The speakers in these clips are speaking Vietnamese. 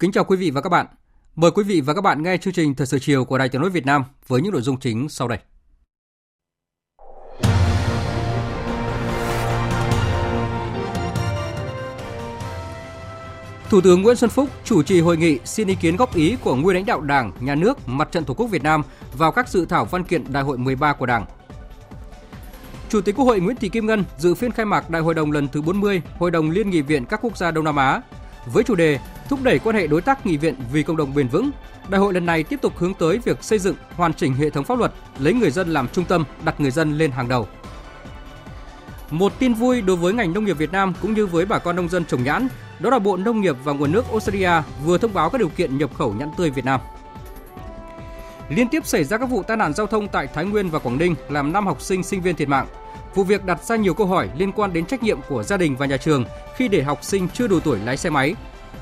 Kính chào quý vị và các bạn. Mời quý vị và các bạn nghe chương trình Thời sự chiều của Đài Tiếng nói Việt Nam với những nội dung chính sau đây. Thủ tướng Nguyễn Xuân Phúc chủ trì hội nghị xin ý kiến góp ý của nguyên lãnh đạo Đảng, Nhà nước, Mặt trận Tổ quốc Việt Nam vào các dự thảo văn kiện Đại hội 13 của Đảng. Chủ tịch Quốc hội Nguyễn Thị Kim Ngân dự phiên khai mạc Đại hội đồng lần thứ 40 Hội đồng Liên nghị viện các quốc gia Đông Nam Á với chủ đề thúc đẩy quan hệ đối tác nghị viện vì cộng đồng bền vững. Đại hội lần này tiếp tục hướng tới việc xây dựng, hoàn chỉnh hệ thống pháp luật, lấy người dân làm trung tâm, đặt người dân lên hàng đầu. Một tin vui đối với ngành nông nghiệp Việt Nam cũng như với bà con nông dân trồng nhãn, đó là Bộ Nông nghiệp và Nguồn nước Australia vừa thông báo các điều kiện nhập khẩu nhãn tươi Việt Nam. Liên tiếp xảy ra các vụ tai nạn giao thông tại Thái Nguyên và Quảng Ninh làm 5 học sinh sinh viên thiệt mạng. Vụ việc đặt ra nhiều câu hỏi liên quan đến trách nhiệm của gia đình và nhà trường khi để học sinh chưa đủ tuổi lái xe máy.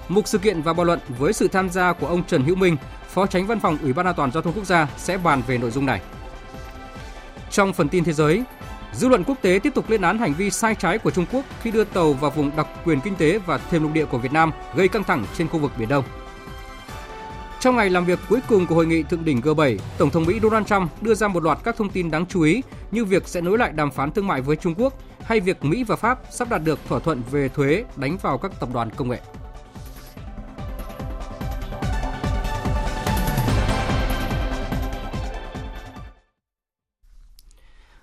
Mục sự kiện và bàn luận với sự tham gia của ông Trần Hữu Minh, Phó Tránh Văn phòng Ủy ban An toàn giao thông quốc gia sẽ bàn về nội dung này. Trong phần tin thế giới, dư luận quốc tế tiếp tục lên án hành vi sai trái của Trung Quốc khi đưa tàu vào vùng đặc quyền kinh tế và thềm lục địa của Việt Nam gây căng thẳng trên khu vực Biển Đông. Trong ngày làm việc cuối cùng của hội nghị thượng đỉnh G7, Tổng thống Mỹ Donald Trump đưa ra một loạt các thông tin đáng chú ý như việc sẽ nối lại đàm phán thương mại với Trung Quốc hay việc Mỹ và Pháp sắp đạt được thỏa thuận về thuế đánh vào các tập đoàn công nghệ.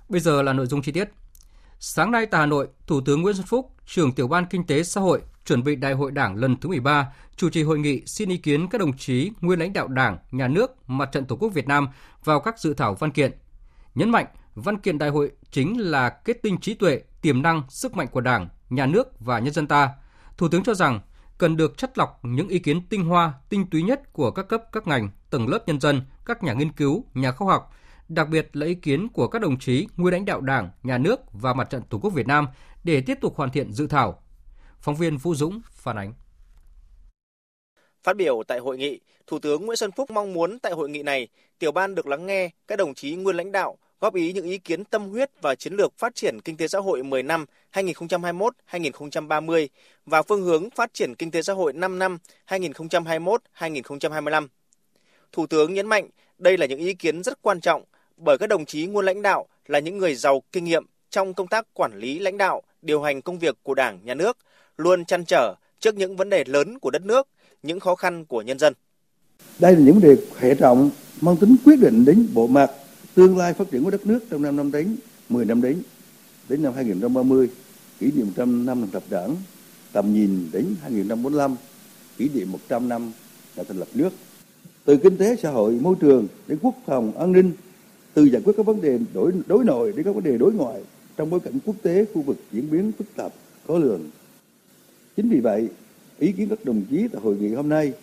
Bây giờ là nội dung chi tiết. Sáng nay tại Hà Nội, Thủ tướng Nguyễn Xuân Phúc, trưởng tiểu ban Kinh tế xã hội, chuẩn bị Đại hội Đảng lần thứ 13, chủ trì hội nghị xin ý kiến các đồng chí nguyên lãnh đạo Đảng, Nhà nước, Mặt trận Tổ quốc Việt Nam vào các dự thảo văn kiện. Nhấn mạnh, văn kiện đại hội chính là kết tinh trí tuệ, tiềm năng, sức mạnh của Đảng, Nhà nước và nhân dân ta. Thủ tướng cho rằng cần được chất lọc những ý kiến tinh hoa, tinh túy nhất của các cấp, các ngành, tầng lớp nhân dân, các nhà nghiên cứu, nhà khoa học, đặc biệt là ý kiến của các đồng chí nguyên lãnh đạo Đảng, Nhà nước và Mặt trận Tổ quốc Việt Nam để tiếp tục hoàn thiện dự thảo. Phóng viên Vũ Dũng phản ánh. Phát biểu tại hội nghị, Thủ tướng Nguyễn Xuân Phúc mong muốn tại hội nghị này, tiểu ban được lắng nghe các đồng chí nguyên lãnh đạo góp ý những ý kiến tâm huyết và chiến lược phát triển kinh tế xã hội 10 năm 2021-2030 và phương hướng phát triển kinh tế xã hội 5 năm 2021-2025. Thủ tướng nhấn mạnh đây là những ý kiến rất quan trọng bởi các đồng chí nguyên lãnh đạo là những người giàu kinh nghiệm trong công tác quản lý lãnh đạo, điều hành công việc của Đảng, Nhà nước, luôn chăn trở trước những vấn đề lớn của đất nước, những khó khăn của nhân dân. Đây là những vấn đề hệ trọng mang tính quyết định đến bộ mặt tương lai phát triển của đất nước trong 5 năm đến 10 năm đến đến năm 2030 kỷ niệm 100 năm thành lập đảng tầm nhìn đến 2045 kỷ niệm 100 năm ngày thành lập nước từ kinh tế xã hội môi trường đến quốc phòng an ninh từ giải quyết các vấn đề đối đối nội đến các vấn đề đối ngoại trong bối cảnh quốc tế khu vực diễn biến phức tạp khó lường chính vì vậy, ý kiến các đồng chí tại hội nghị hôm nay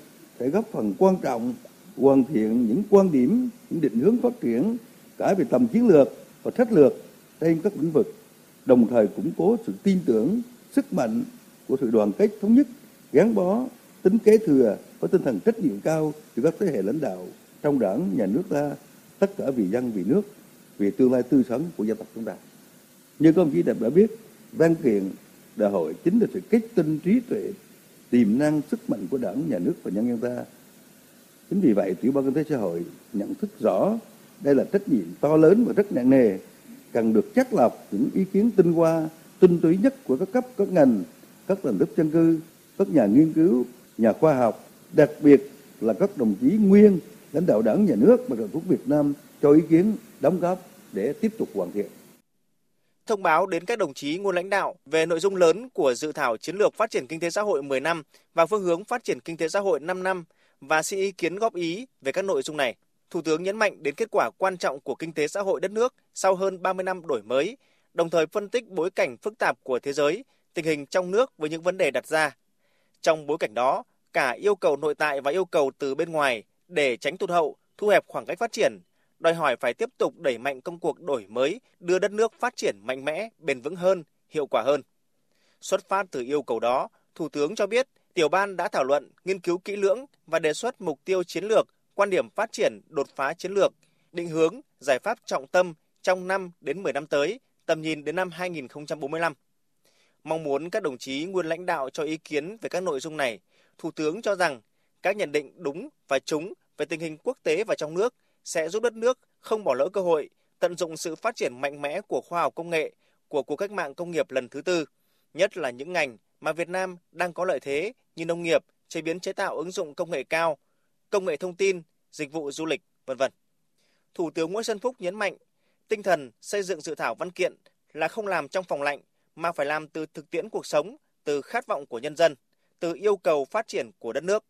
sẽ góp phần quan trọng hoàn thiện những quan điểm, những định hướng phát triển cả về tầm chiến lược và sách lược trên các lĩnh vực, đồng thời củng cố sự tin tưởng, sức mạnh của sự đoàn kết thống nhất, gắn bó, tính kế thừa và tinh thần trách nhiệm cao từ các thế hệ lãnh đạo trong đảng, nhà nước ta, tất cả vì dân, vì nước, vì tương lai tươi sáng của dân tộc chúng ta. Như các ông chí đã biết văn kiện đại hội chính là sự kết tinh trí tuệ, tiềm năng sức mạnh của đảng, nhà nước và nhân dân ta chính vì vậy, tiểu ban kinh tế xã hội nhận thức rõ đây là trách nhiệm to lớn và rất nặng nề, cần được chắc lọc những ý kiến tinh hoa, tinh túy nhất của các cấp, các ngành, các tầng lớp dân cư, các nhà nghiên cứu, nhà khoa học, đặc biệt là các đồng chí nguyên lãnh đạo đảng, nhà nước và đoàn quốc Việt Nam cho ý kiến đóng góp để tiếp tục hoàn thiện thông báo đến các đồng chí nguyên lãnh đạo về nội dung lớn của dự thảo chiến lược phát triển kinh tế xã hội 10 năm và phương hướng phát triển kinh tế xã hội 5 năm và xin ý kiến góp ý về các nội dung này. Thủ tướng nhấn mạnh đến kết quả quan trọng của kinh tế xã hội đất nước sau hơn 30 năm đổi mới, đồng thời phân tích bối cảnh phức tạp của thế giới, tình hình trong nước với những vấn đề đặt ra. Trong bối cảnh đó, cả yêu cầu nội tại và yêu cầu từ bên ngoài để tránh tụt hậu, thu hẹp khoảng cách phát triển, đòi hỏi phải tiếp tục đẩy mạnh công cuộc đổi mới, đưa đất nước phát triển mạnh mẽ, bền vững hơn, hiệu quả hơn. Xuất phát từ yêu cầu đó, Thủ tướng cho biết tiểu ban đã thảo luận, nghiên cứu kỹ lưỡng và đề xuất mục tiêu chiến lược, quan điểm phát triển, đột phá chiến lược, định hướng, giải pháp trọng tâm trong 5 đến 10 năm tới, tầm nhìn đến năm 2045. Mong muốn các đồng chí nguyên lãnh đạo cho ý kiến về các nội dung này, Thủ tướng cho rằng các nhận định đúng và trúng về tình hình quốc tế và trong nước sẽ giúp đất nước không bỏ lỡ cơ hội, tận dụng sự phát triển mạnh mẽ của khoa học công nghệ, của cuộc cách mạng công nghiệp lần thứ tư, nhất là những ngành mà Việt Nam đang có lợi thế như nông nghiệp, chế biến chế tạo ứng dụng công nghệ cao, công nghệ thông tin, dịch vụ du lịch, vân vân. Thủ tướng Nguyễn Xuân Phúc nhấn mạnh, tinh thần xây dựng dự thảo văn kiện là không làm trong phòng lạnh mà phải làm từ thực tiễn cuộc sống, từ khát vọng của nhân dân, từ yêu cầu phát triển của đất nước.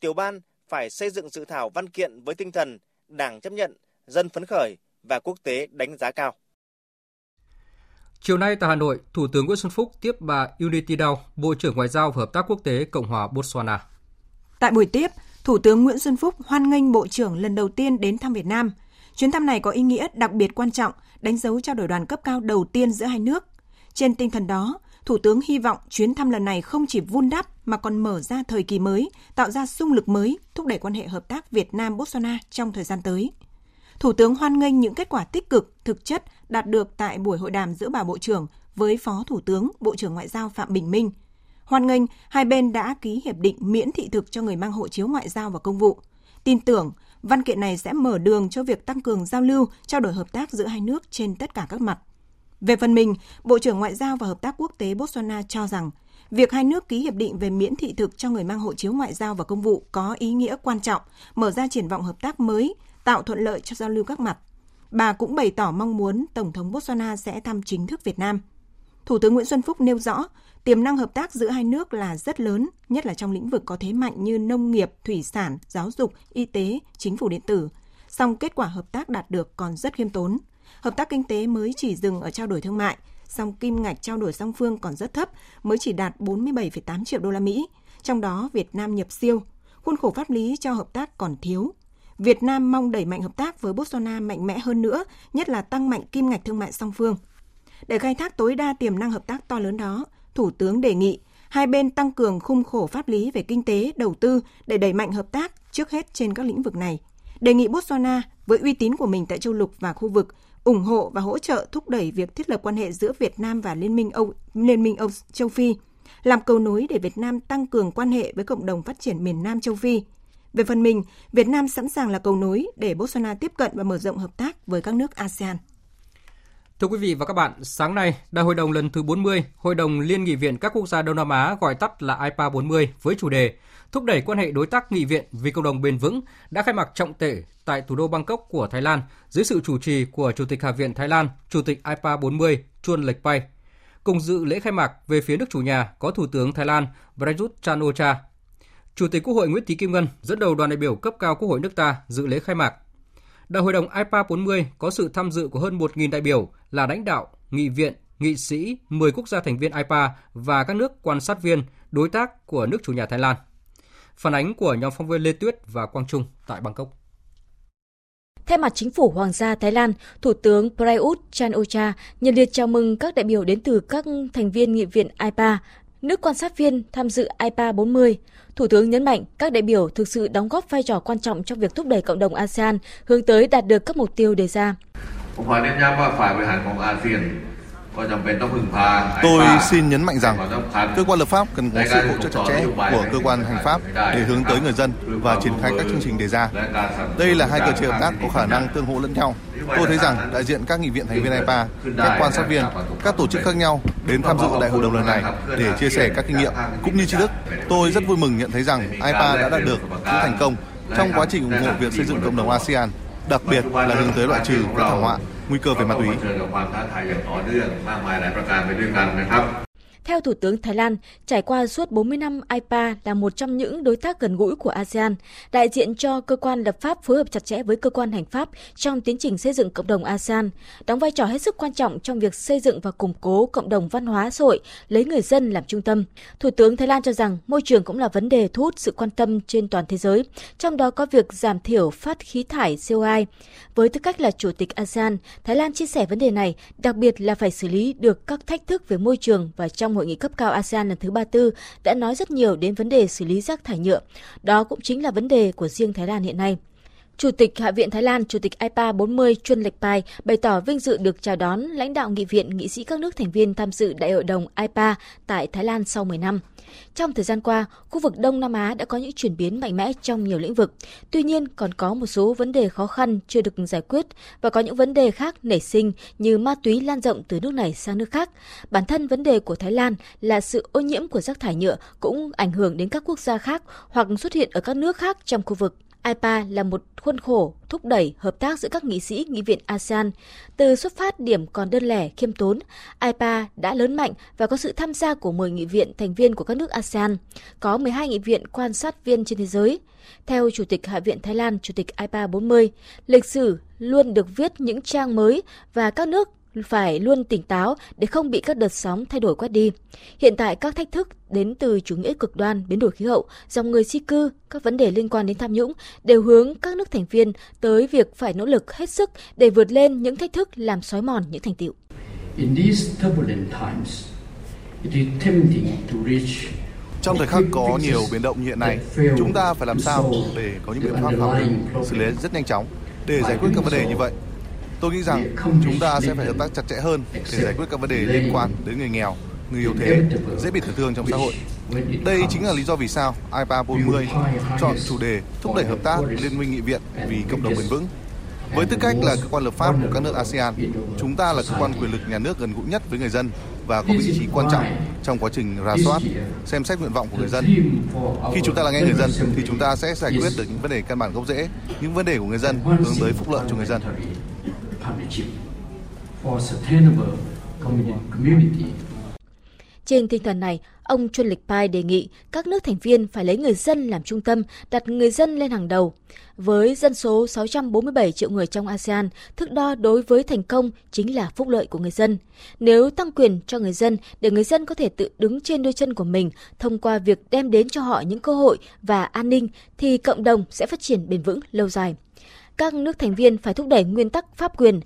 Tiểu ban phải xây dựng dự thảo văn kiện với tinh thần Đảng chấp nhận, dân phấn khởi và quốc tế đánh giá cao. Chiều nay tại Hà Nội, Thủ tướng Nguyễn Xuân Phúc tiếp bà Unity Dow, Bộ trưởng Ngoại giao và Hợp tác Quốc tế Cộng hòa Botswana. Tại buổi tiếp, Thủ tướng Nguyễn Xuân Phúc hoan nghênh Bộ trưởng lần đầu tiên đến thăm Việt Nam. Chuyến thăm này có ý nghĩa đặc biệt quan trọng, đánh dấu trao đổi đoàn cấp cao đầu tiên giữa hai nước. Trên tinh thần đó, Thủ tướng hy vọng chuyến thăm lần này không chỉ vun đắp mà còn mở ra thời kỳ mới, tạo ra sung lực mới, thúc đẩy quan hệ hợp tác Việt Nam Botswana trong thời gian tới. Thủ tướng hoan nghênh những kết quả tích cực, thực chất đạt được tại buổi hội đàm giữa bà Bộ trưởng với Phó Thủ tướng, Bộ trưởng Ngoại giao Phạm Bình Minh. Hoan nghênh hai bên đã ký hiệp định miễn thị thực cho người mang hộ chiếu ngoại giao và công vụ. Tin tưởng văn kiện này sẽ mở đường cho việc tăng cường giao lưu, trao đổi hợp tác giữa hai nước trên tất cả các mặt. Về phần mình, Bộ trưởng Ngoại giao và Hợp tác Quốc tế Botswana cho rằng việc hai nước ký hiệp định về miễn thị thực cho người mang hộ chiếu ngoại giao và công vụ có ý nghĩa quan trọng, mở ra triển vọng hợp tác mới, tạo thuận lợi cho giao lưu các mặt. Bà cũng bày tỏ mong muốn Tổng thống Botswana sẽ thăm chính thức Việt Nam. Thủ tướng Nguyễn Xuân Phúc nêu rõ, tiềm năng hợp tác giữa hai nước là rất lớn, nhất là trong lĩnh vực có thế mạnh như nông nghiệp, thủy sản, giáo dục, y tế, chính phủ điện tử. Song kết quả hợp tác đạt được còn rất khiêm tốn. Hợp tác kinh tế mới chỉ dừng ở trao đổi thương mại, song kim ngạch trao đổi song phương còn rất thấp, mới chỉ đạt 47,8 triệu đô la Mỹ. Trong đó Việt Nam nhập siêu, khuôn khổ pháp lý cho hợp tác còn thiếu. Việt Nam mong đẩy mạnh hợp tác với Botswana mạnh mẽ hơn nữa, nhất là tăng mạnh kim ngạch thương mại song phương. Để khai thác tối đa tiềm năng hợp tác to lớn đó, Thủ tướng đề nghị hai bên tăng cường khung khổ pháp lý về kinh tế, đầu tư để đẩy mạnh hợp tác trước hết trên các lĩnh vực này. Đề nghị Botswana với uy tín của mình tại châu lục và khu vực ủng hộ và hỗ trợ thúc đẩy việc thiết lập quan hệ giữa Việt Nam và Liên minh Âu Liên minh Âu châu Phi, làm cầu nối để Việt Nam tăng cường quan hệ với cộng đồng phát triển miền Nam châu Phi. Về phần mình, Việt Nam sẵn sàng là cầu nối để Botswana tiếp cận và mở rộng hợp tác với các nước ASEAN. Thưa quý vị và các bạn, sáng nay, Đại hội đồng lần thứ 40, Hội đồng Liên nghị viện các quốc gia Đông Nam Á gọi tắt là IPA 40 với chủ đề thúc đẩy quan hệ đối tác nghị viện vì cộng đồng bền vững đã khai mạc trọng thể tại thủ đô Bangkok của Thái Lan dưới sự chủ trì của Chủ tịch Hạ viện Thái Lan, Chủ tịch IPA 40 Chuan Lệch Pai. Cùng dự lễ khai mạc về phía nước chủ nhà có Thủ tướng Thái Lan Prayut Chan-o-cha. Chủ tịch Quốc hội Nguyễn Thị Kim Ngân dẫn đầu đoàn đại biểu cấp cao Quốc hội nước ta dự lễ khai mạc. Đại hội đồng IPA 40 có sự tham dự của hơn 1.000 đại biểu là lãnh đạo, nghị viện, nghị sĩ, 10 quốc gia thành viên IPA và các nước quan sát viên, đối tác của nước chủ nhà Thái Lan. Phản ánh của nhóm phóng viên Lê Tuyết và Quang Trung tại Bangkok. Thay mặt chính phủ Hoàng gia Thái Lan, Thủ tướng Prayut Chan-o-cha nhiệt liệt chào mừng các đại biểu đến từ các thành viên nghị viện IPA, nước quan sát viên tham dự IPA 40. Thủ tướng nhấn mạnh các đại biểu thực sự đóng góp vai trò quan trọng trong việc thúc đẩy cộng đồng ASEAN hướng tới đạt được các mục tiêu đề ra. Tôi xin nhấn mạnh rằng cơ quan lập pháp cần có sự hỗ trợ chặt chẽ của cơ quan hành pháp để hướng tới người dân và triển khai các chương trình đề ra. Đây là hai cơ chế hợp tác có khả năng tương hỗ lẫn nhau. Tôi thấy rằng đại diện các nghị viện thành viên IPA, các quan sát viên, các tổ chức khác nhau đến tham dự đại hội đồng lần này để chia sẻ các kinh nghiệm cũng như tri thức. Tôi rất vui mừng nhận thấy rằng IPA đã đạt được những thành công trong quá trình ủng hộ việc xây dựng cộng đồng ASEAN, đặc biệt là hướng tới loại trừ các thảm họa มุ้ยเกิลเป็นมยเจอกัความท้าทายอย่างต่อเนื่องมากมายหลายประการไปด้วยกันนะครับ Theo Thủ tướng Thái Lan, trải qua suốt 40 năm, IPA là một trong những đối tác gần gũi của ASEAN, đại diện cho cơ quan lập pháp phối hợp chặt chẽ với cơ quan hành pháp trong tiến trình xây dựng cộng đồng ASEAN, đóng vai trò hết sức quan trọng trong việc xây dựng và củng cố cộng đồng văn hóa xã hội, lấy người dân làm trung tâm. Thủ tướng Thái Lan cho rằng môi trường cũng là vấn đề thu hút sự quan tâm trên toàn thế giới, trong đó có việc giảm thiểu phát khí thải CO2. Với tư cách là Chủ tịch ASEAN, Thái Lan chia sẻ vấn đề này, đặc biệt là phải xử lý được các thách thức về môi trường và trong hội nghị cấp cao ASEAN lần thứ 34 đã nói rất nhiều đến vấn đề xử lý rác thải nhựa. Đó cũng chính là vấn đề của riêng Thái Lan hiện nay. Chủ tịch Hạ viện Thái Lan, Chủ tịch IPA 40 Chuân Lệch Pai bày tỏ vinh dự được chào đón lãnh đạo nghị viện nghị sĩ các nước thành viên tham dự Đại hội đồng IPA tại Thái Lan sau 10 năm. Trong thời gian qua, khu vực Đông Nam Á đã có những chuyển biến mạnh mẽ trong nhiều lĩnh vực. Tuy nhiên, còn có một số vấn đề khó khăn chưa được giải quyết và có những vấn đề khác nảy sinh như ma túy lan rộng từ nước này sang nước khác. Bản thân vấn đề của Thái Lan là sự ô nhiễm của rác thải nhựa cũng ảnh hưởng đến các quốc gia khác hoặc xuất hiện ở các nước khác trong khu vực. IPA là một khuôn khổ thúc đẩy hợp tác giữa các nghị sĩ nghị viện ASEAN. Từ xuất phát điểm còn đơn lẻ, khiêm tốn, IPA đã lớn mạnh và có sự tham gia của 10 nghị viện thành viên của các nước ASEAN, có 12 nghị viện quan sát viên trên thế giới. Theo Chủ tịch Hạ viện Thái Lan, Chủ tịch IPA 40, lịch sử luôn được viết những trang mới và các nước phải luôn tỉnh táo để không bị các đợt sóng thay đổi quét đi. Hiện tại các thách thức đến từ chủ nghĩa cực đoan, biến đổi khí hậu, dòng người di cư, các vấn đề liên quan đến tham nhũng đều hướng các nước thành viên tới việc phải nỗ lực hết sức để vượt lên những thách thức làm xói mòn những thành tiệu. trong thời khắc có nhiều biến động như hiện nay, chúng ta phải làm sao để có những biện pháp phòng xử lý rất nhanh chóng để giải quyết các vấn đề như vậy Tôi nghĩ rằng chúng ta sẽ phải hợp tác chặt chẽ hơn để giải quyết các vấn đề liên quan đến người nghèo, người yếu thế, dễ bị tổn thương trong xã hội. Đây chính là lý do vì sao IPA 40 chọn chủ đề thúc đẩy hợp tác Liên minh nghị viện vì cộng đồng bền vững. Với tư cách là cơ quan lập pháp của các nước ASEAN, chúng ta là cơ quan quyền lực nhà nước gần gũi nhất với người dân và có vị trí quan trọng trong quá trình rà soát, xem xét nguyện vọng của người dân. Khi chúng ta là nghe người dân thì chúng ta sẽ giải quyết được những vấn đề căn bản gốc rễ, những vấn đề của người dân hướng tới phúc lợi cho người dân partnership for sustainable community. Trên tinh thần này, ông Chuân Lịch Pai đề nghị các nước thành viên phải lấy người dân làm trung tâm, đặt người dân lên hàng đầu. Với dân số 647 triệu người trong ASEAN, thước đo đối với thành công chính là phúc lợi của người dân. Nếu tăng quyền cho người dân để người dân có thể tự đứng trên đôi chân của mình thông qua việc đem đến cho họ những cơ hội và an ninh, thì cộng đồng sẽ phát triển bền vững lâu dài các nước thành viên phải thúc đẩy nguyên tắc pháp quyền.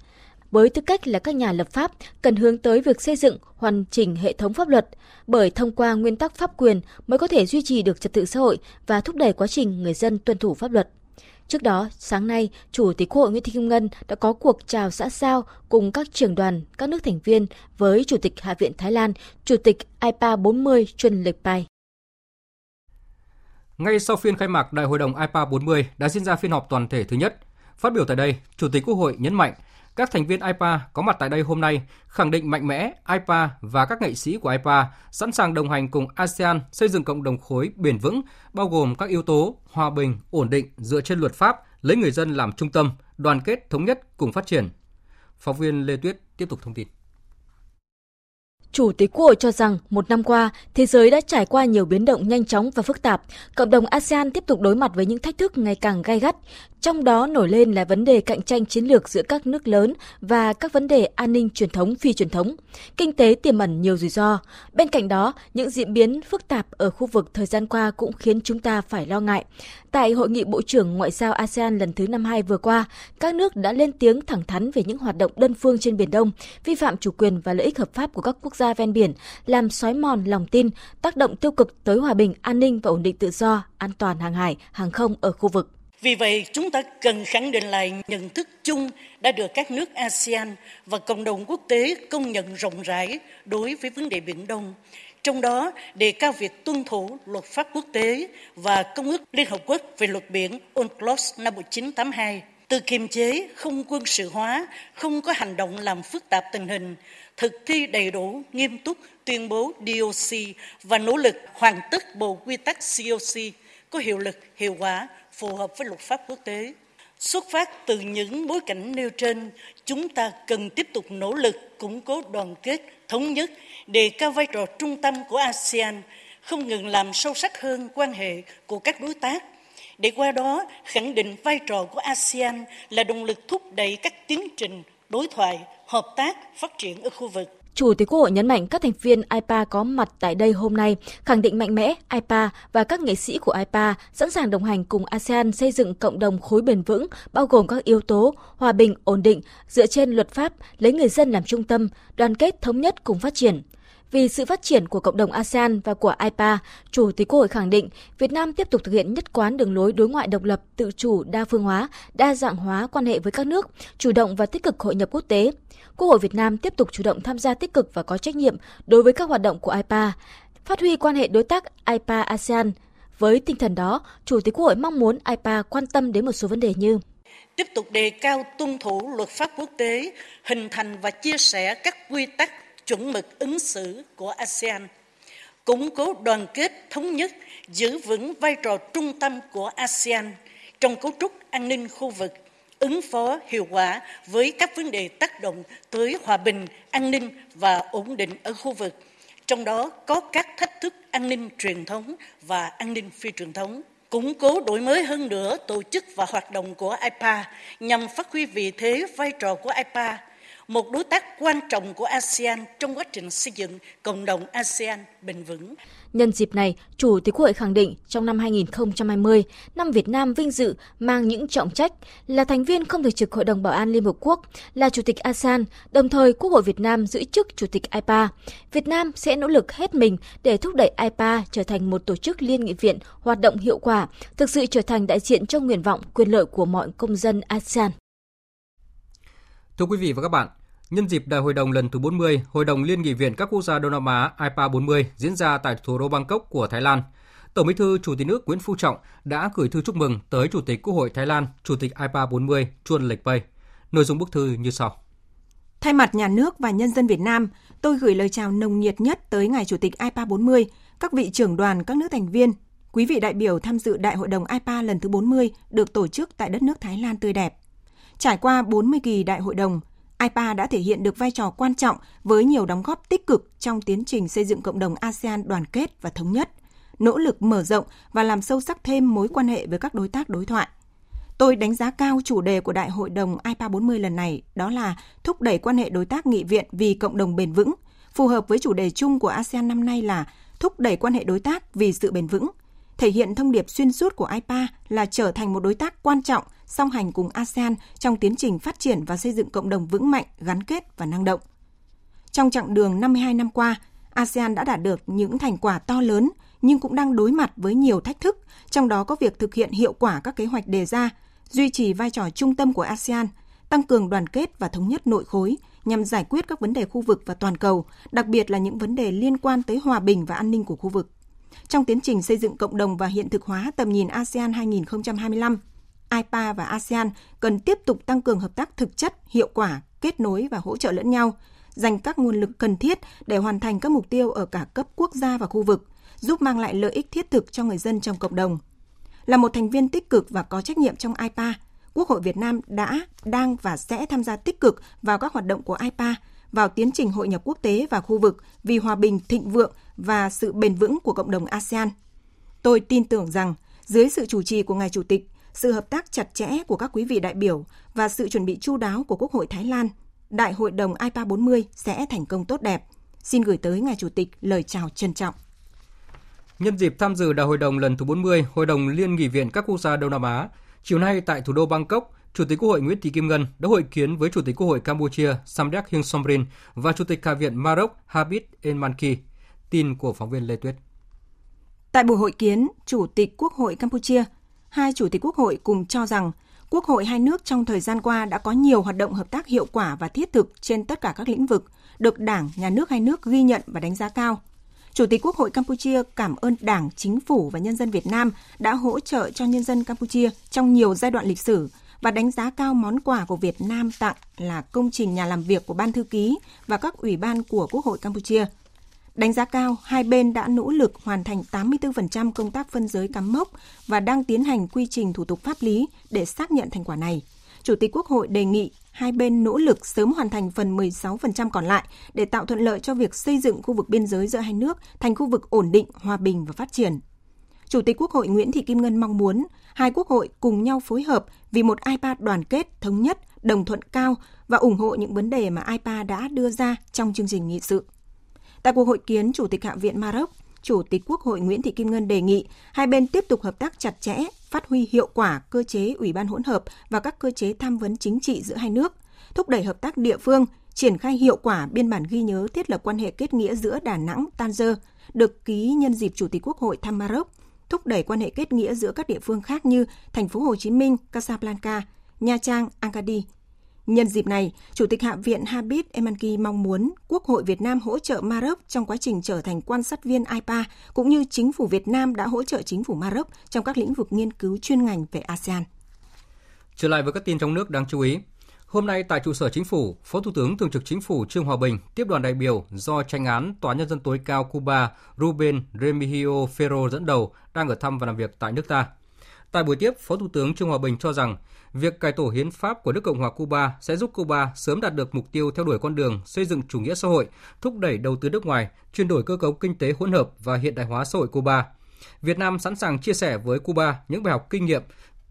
Với tư cách là các nhà lập pháp, cần hướng tới việc xây dựng, hoàn chỉnh hệ thống pháp luật, bởi thông qua nguyên tắc pháp quyền mới có thể duy trì được trật tự xã hội và thúc đẩy quá trình người dân tuân thủ pháp luật. Trước đó, sáng nay, Chủ tịch Quốc hội Nguyễn Thị Kim Ngân đã có cuộc chào xã giao cùng các trưởng đoàn, các nước thành viên với Chủ tịch Hạ viện Thái Lan, Chủ tịch IPA 40 Chuân Lịch Pai. Ngay sau phiên khai mạc Đại hội đồng IPA 40 đã diễn ra phiên họp toàn thể thứ nhất, Phát biểu tại đây, Chủ tịch Quốc hội nhấn mạnh các thành viên IPA có mặt tại đây hôm nay khẳng định mạnh mẽ IPA và các nghệ sĩ của IPA sẵn sàng đồng hành cùng ASEAN xây dựng cộng đồng khối bền vững, bao gồm các yếu tố hòa bình, ổn định dựa trên luật pháp, lấy người dân làm trung tâm, đoàn kết thống nhất cùng phát triển. Phóng viên Lê Tuyết tiếp tục thông tin. Chủ tịch Quốc hội cho rằng một năm qua, thế giới đã trải qua nhiều biến động nhanh chóng và phức tạp. Cộng đồng ASEAN tiếp tục đối mặt với những thách thức ngày càng gai gắt, trong đó nổi lên là vấn đề cạnh tranh chiến lược giữa các nước lớn và các vấn đề an ninh truyền thống phi truyền thống. Kinh tế tiềm ẩn nhiều rủi ro. Bên cạnh đó, những diễn biến phức tạp ở khu vực thời gian qua cũng khiến chúng ta phải lo ngại. Tại hội nghị Bộ trưởng Ngoại giao ASEAN lần thứ 52 vừa qua, các nước đã lên tiếng thẳng thắn về những hoạt động đơn phương trên Biển Đông, vi phạm chủ quyền và lợi ích hợp pháp của các quốc gia ven biển, làm xói mòn lòng tin, tác động tiêu cực tới hòa bình, an ninh và ổn định tự do, an toàn hàng hải, hàng không ở khu vực. Vì vậy, chúng ta cần khẳng định lại nhận thức chung đã được các nước ASEAN và cộng đồng quốc tế công nhận rộng rãi đối với vấn đề Biển Đông, trong đó đề cao việc tuân thủ luật pháp quốc tế và Công ước Liên Hợp Quốc về luật biển UNCLOS năm 1982, từ kiềm chế, không quân sự hóa, không có hành động làm phức tạp tình hình, thực thi đầy đủ, nghiêm túc tuyên bố DOC và nỗ lực hoàn tất bộ quy tắc COC có hiệu lực, hiệu quả phù hợp với luật pháp quốc tế. Xuất phát từ những bối cảnh nêu trên, chúng ta cần tiếp tục nỗ lực củng cố đoàn kết, thống nhất, đề cao vai trò trung tâm của ASEAN, không ngừng làm sâu sắc hơn quan hệ của các đối tác, để qua đó khẳng định vai trò của ASEAN là động lực thúc đẩy các tiến trình đối thoại, hợp tác, phát triển ở khu vực. Chủ tịch Quốc hội nhấn mạnh các thành viên IPA có mặt tại đây hôm nay khẳng định mạnh mẽ IPA và các nghệ sĩ của IPA sẵn sàng đồng hành cùng ASEAN xây dựng cộng đồng khối bền vững, bao gồm các yếu tố hòa bình, ổn định, dựa trên luật pháp, lấy người dân làm trung tâm, đoàn kết thống nhất cùng phát triển. Vì sự phát triển của cộng đồng ASEAN và của IPA, Chủ tịch Quốc hội khẳng định Việt Nam tiếp tục thực hiện nhất quán đường lối đối ngoại độc lập, tự chủ, đa phương hóa, đa dạng hóa quan hệ với các nước, chủ động và tích cực hội nhập quốc tế. Quốc hội Việt Nam tiếp tục chủ động tham gia tích cực và có trách nhiệm đối với các hoạt động của IPA, phát huy quan hệ đối tác IPA-ASEAN. Với tinh thần đó, Chủ tịch Quốc hội mong muốn IPA quan tâm đến một số vấn đề như tiếp tục đề cao tuân thủ luật pháp quốc tế, hình thành và chia sẻ các quy tắc chuẩn mực ứng xử của ASEAN, củng cố đoàn kết thống nhất, giữ vững vai trò trung tâm của ASEAN trong cấu trúc an ninh khu vực, ứng phó hiệu quả với các vấn đề tác động tới hòa bình, an ninh và ổn định ở khu vực, trong đó có các thách thức an ninh truyền thống và an ninh phi truyền thống củng cố đổi mới hơn nữa tổ chức và hoạt động của IPA nhằm phát huy vị thế vai trò của IPA một đối tác quan trọng của ASEAN trong quá trình xây dựng cộng đồng ASEAN bền vững. Nhân dịp này, Chủ tịch Quốc hội khẳng định trong năm 2020, năm Việt Nam vinh dự mang những trọng trách là thành viên không thường trực Hội đồng Bảo an Liên Hợp Quốc, là Chủ tịch ASEAN, đồng thời Quốc hội Việt Nam giữ chức Chủ tịch IPA. Việt Nam sẽ nỗ lực hết mình để thúc đẩy IPA trở thành một tổ chức liên nghị viện hoạt động hiệu quả, thực sự trở thành đại diện cho nguyện vọng quyền lợi của mọi công dân ASEAN. Thưa quý vị và các bạn, nhân dịp Đại hội đồng lần thứ 40, Hội đồng Liên nghị viện các quốc gia Đông Nam Á IPA 40 diễn ra tại thủ đô Bangkok của Thái Lan, Tổng Bí thư Chủ tịch nước Nguyễn Phú Trọng đã gửi thư chúc mừng tới Chủ tịch Quốc hội Thái Lan, Chủ tịch IPA 40 Chuan Lệch Pây. Nội dung bức thư như sau. Thay mặt nhà nước và nhân dân Việt Nam, tôi gửi lời chào nồng nhiệt nhất tới ngài Chủ tịch IPA 40, các vị trưởng đoàn các nước thành viên, quý vị đại biểu tham dự Đại hội đồng IPA lần thứ 40 được tổ chức tại đất nước Thái Lan tươi đẹp. Trải qua 40 kỳ đại hội đồng, IPA đã thể hiện được vai trò quan trọng với nhiều đóng góp tích cực trong tiến trình xây dựng cộng đồng ASEAN đoàn kết và thống nhất, nỗ lực mở rộng và làm sâu sắc thêm mối quan hệ với các đối tác đối thoại. Tôi đánh giá cao chủ đề của Đại hội đồng IPA 40 lần này, đó là thúc đẩy quan hệ đối tác nghị viện vì cộng đồng bền vững, phù hợp với chủ đề chung của ASEAN năm nay là thúc đẩy quan hệ đối tác vì sự bền vững, thể hiện thông điệp xuyên suốt của IPA là trở thành một đối tác quan trọng song hành cùng ASEAN trong tiến trình phát triển và xây dựng cộng đồng vững mạnh, gắn kết và năng động. Trong chặng đường 52 năm qua, ASEAN đã đạt được những thành quả to lớn nhưng cũng đang đối mặt với nhiều thách thức, trong đó có việc thực hiện hiệu quả các kế hoạch đề ra, duy trì vai trò trung tâm của ASEAN, tăng cường đoàn kết và thống nhất nội khối nhằm giải quyết các vấn đề khu vực và toàn cầu, đặc biệt là những vấn đề liên quan tới hòa bình và an ninh của khu vực. Trong tiến trình xây dựng cộng đồng và hiện thực hóa tầm nhìn ASEAN 2025, IPA và ASEAN cần tiếp tục tăng cường hợp tác thực chất, hiệu quả, kết nối và hỗ trợ lẫn nhau, dành các nguồn lực cần thiết để hoàn thành các mục tiêu ở cả cấp quốc gia và khu vực, giúp mang lại lợi ích thiết thực cho người dân trong cộng đồng. Là một thành viên tích cực và có trách nhiệm trong IPA, Quốc hội Việt Nam đã, đang và sẽ tham gia tích cực vào các hoạt động của IPA, vào tiến trình hội nhập quốc tế và khu vực vì hòa bình, thịnh vượng và sự bền vững của cộng đồng ASEAN. Tôi tin tưởng rằng dưới sự chủ trì của ngài chủ tịch, sự hợp tác chặt chẽ của các quý vị đại biểu và sự chuẩn bị chu đáo của Quốc hội Thái Lan, Đại hội đồng IPA 40 sẽ thành công tốt đẹp. Xin gửi tới ngài chủ tịch lời chào trân trọng. Nhân dịp tham dự Đại hội đồng lần thứ 40 Hội đồng Liên nghị viện các quốc gia Đông Nam Á, chiều nay tại thủ đô Bangkok, Chủ tịch Quốc hội Nguyễn Thị Kim Ngân đã hội kiến với Chủ tịch Quốc hội Campuchia Samdech Heng Somrin và Chủ tịch Hạ viện Maroc Habib Enmanki. Tin của phóng viên Lê Tuyết. Tại buổi hội kiến, Chủ tịch Quốc hội Campuchia, hai Chủ tịch Quốc hội cùng cho rằng Quốc hội hai nước trong thời gian qua đã có nhiều hoạt động hợp tác hiệu quả và thiết thực trên tất cả các lĩnh vực, được Đảng, Nhà nước hai nước ghi nhận và đánh giá cao. Chủ tịch Quốc hội Campuchia cảm ơn Đảng, Chính phủ và nhân dân Việt Nam đã hỗ trợ cho nhân dân Campuchia trong nhiều giai đoạn lịch sử và đánh giá cao món quà của Việt Nam tặng là công trình nhà làm việc của Ban Thư ký và các ủy ban của Quốc hội Campuchia – Đánh giá cao, hai bên đã nỗ lực hoàn thành 84% công tác phân giới cắm mốc và đang tiến hành quy trình thủ tục pháp lý để xác nhận thành quả này. Chủ tịch Quốc hội đề nghị hai bên nỗ lực sớm hoàn thành phần 16% còn lại để tạo thuận lợi cho việc xây dựng khu vực biên giới giữa hai nước thành khu vực ổn định, hòa bình và phát triển. Chủ tịch Quốc hội Nguyễn Thị Kim Ngân mong muốn hai quốc hội cùng nhau phối hợp vì một IPA đoàn kết, thống nhất, đồng thuận cao và ủng hộ những vấn đề mà IPA đã đưa ra trong chương trình nghị sự. Tại cuộc hội kiến, Chủ tịch Hạ viện Maroc, Chủ tịch Quốc hội Nguyễn Thị Kim Ngân đề nghị hai bên tiếp tục hợp tác chặt chẽ, phát huy hiệu quả cơ chế Ủy ban hỗn hợp và các cơ chế tham vấn chính trị giữa hai nước, thúc đẩy hợp tác địa phương, triển khai hiệu quả biên bản ghi nhớ thiết lập quan hệ kết nghĩa giữa Đà Nẵng, Tangier, được ký nhân dịp Chủ tịch Quốc hội thăm Maroc, thúc đẩy quan hệ kết nghĩa giữa các địa phương khác như thành phố Hồ Chí Minh, Casablanca, Nha Trang, Agadir, Nhân dịp này, Chủ tịch Hạ viện Habib Emanki mong muốn Quốc hội Việt Nam hỗ trợ Maroc trong quá trình trở thành quan sát viên IPA, cũng như chính phủ Việt Nam đã hỗ trợ chính phủ Maroc trong các lĩnh vực nghiên cứu chuyên ngành về ASEAN. Trở lại với các tin trong nước đáng chú ý. Hôm nay tại trụ sở chính phủ, Phó Thủ tướng Thường trực Chính phủ Trương Hòa Bình tiếp đoàn đại biểu do tranh án Tòa Nhân dân tối cao Cuba Ruben Remigio Ferro dẫn đầu đang ở thăm và làm việc tại nước ta. Tại buổi tiếp, Phó Thủ tướng Trương Hòa Bình cho rằng việc cải tổ hiến pháp của nước Cộng hòa Cuba sẽ giúp Cuba sớm đạt được mục tiêu theo đuổi con đường xây dựng chủ nghĩa xã hội, thúc đẩy đầu tư nước ngoài, chuyển đổi cơ cấu kinh tế hỗn hợp và hiện đại hóa xã hội Cuba. Việt Nam sẵn sàng chia sẻ với Cuba những bài học kinh nghiệm,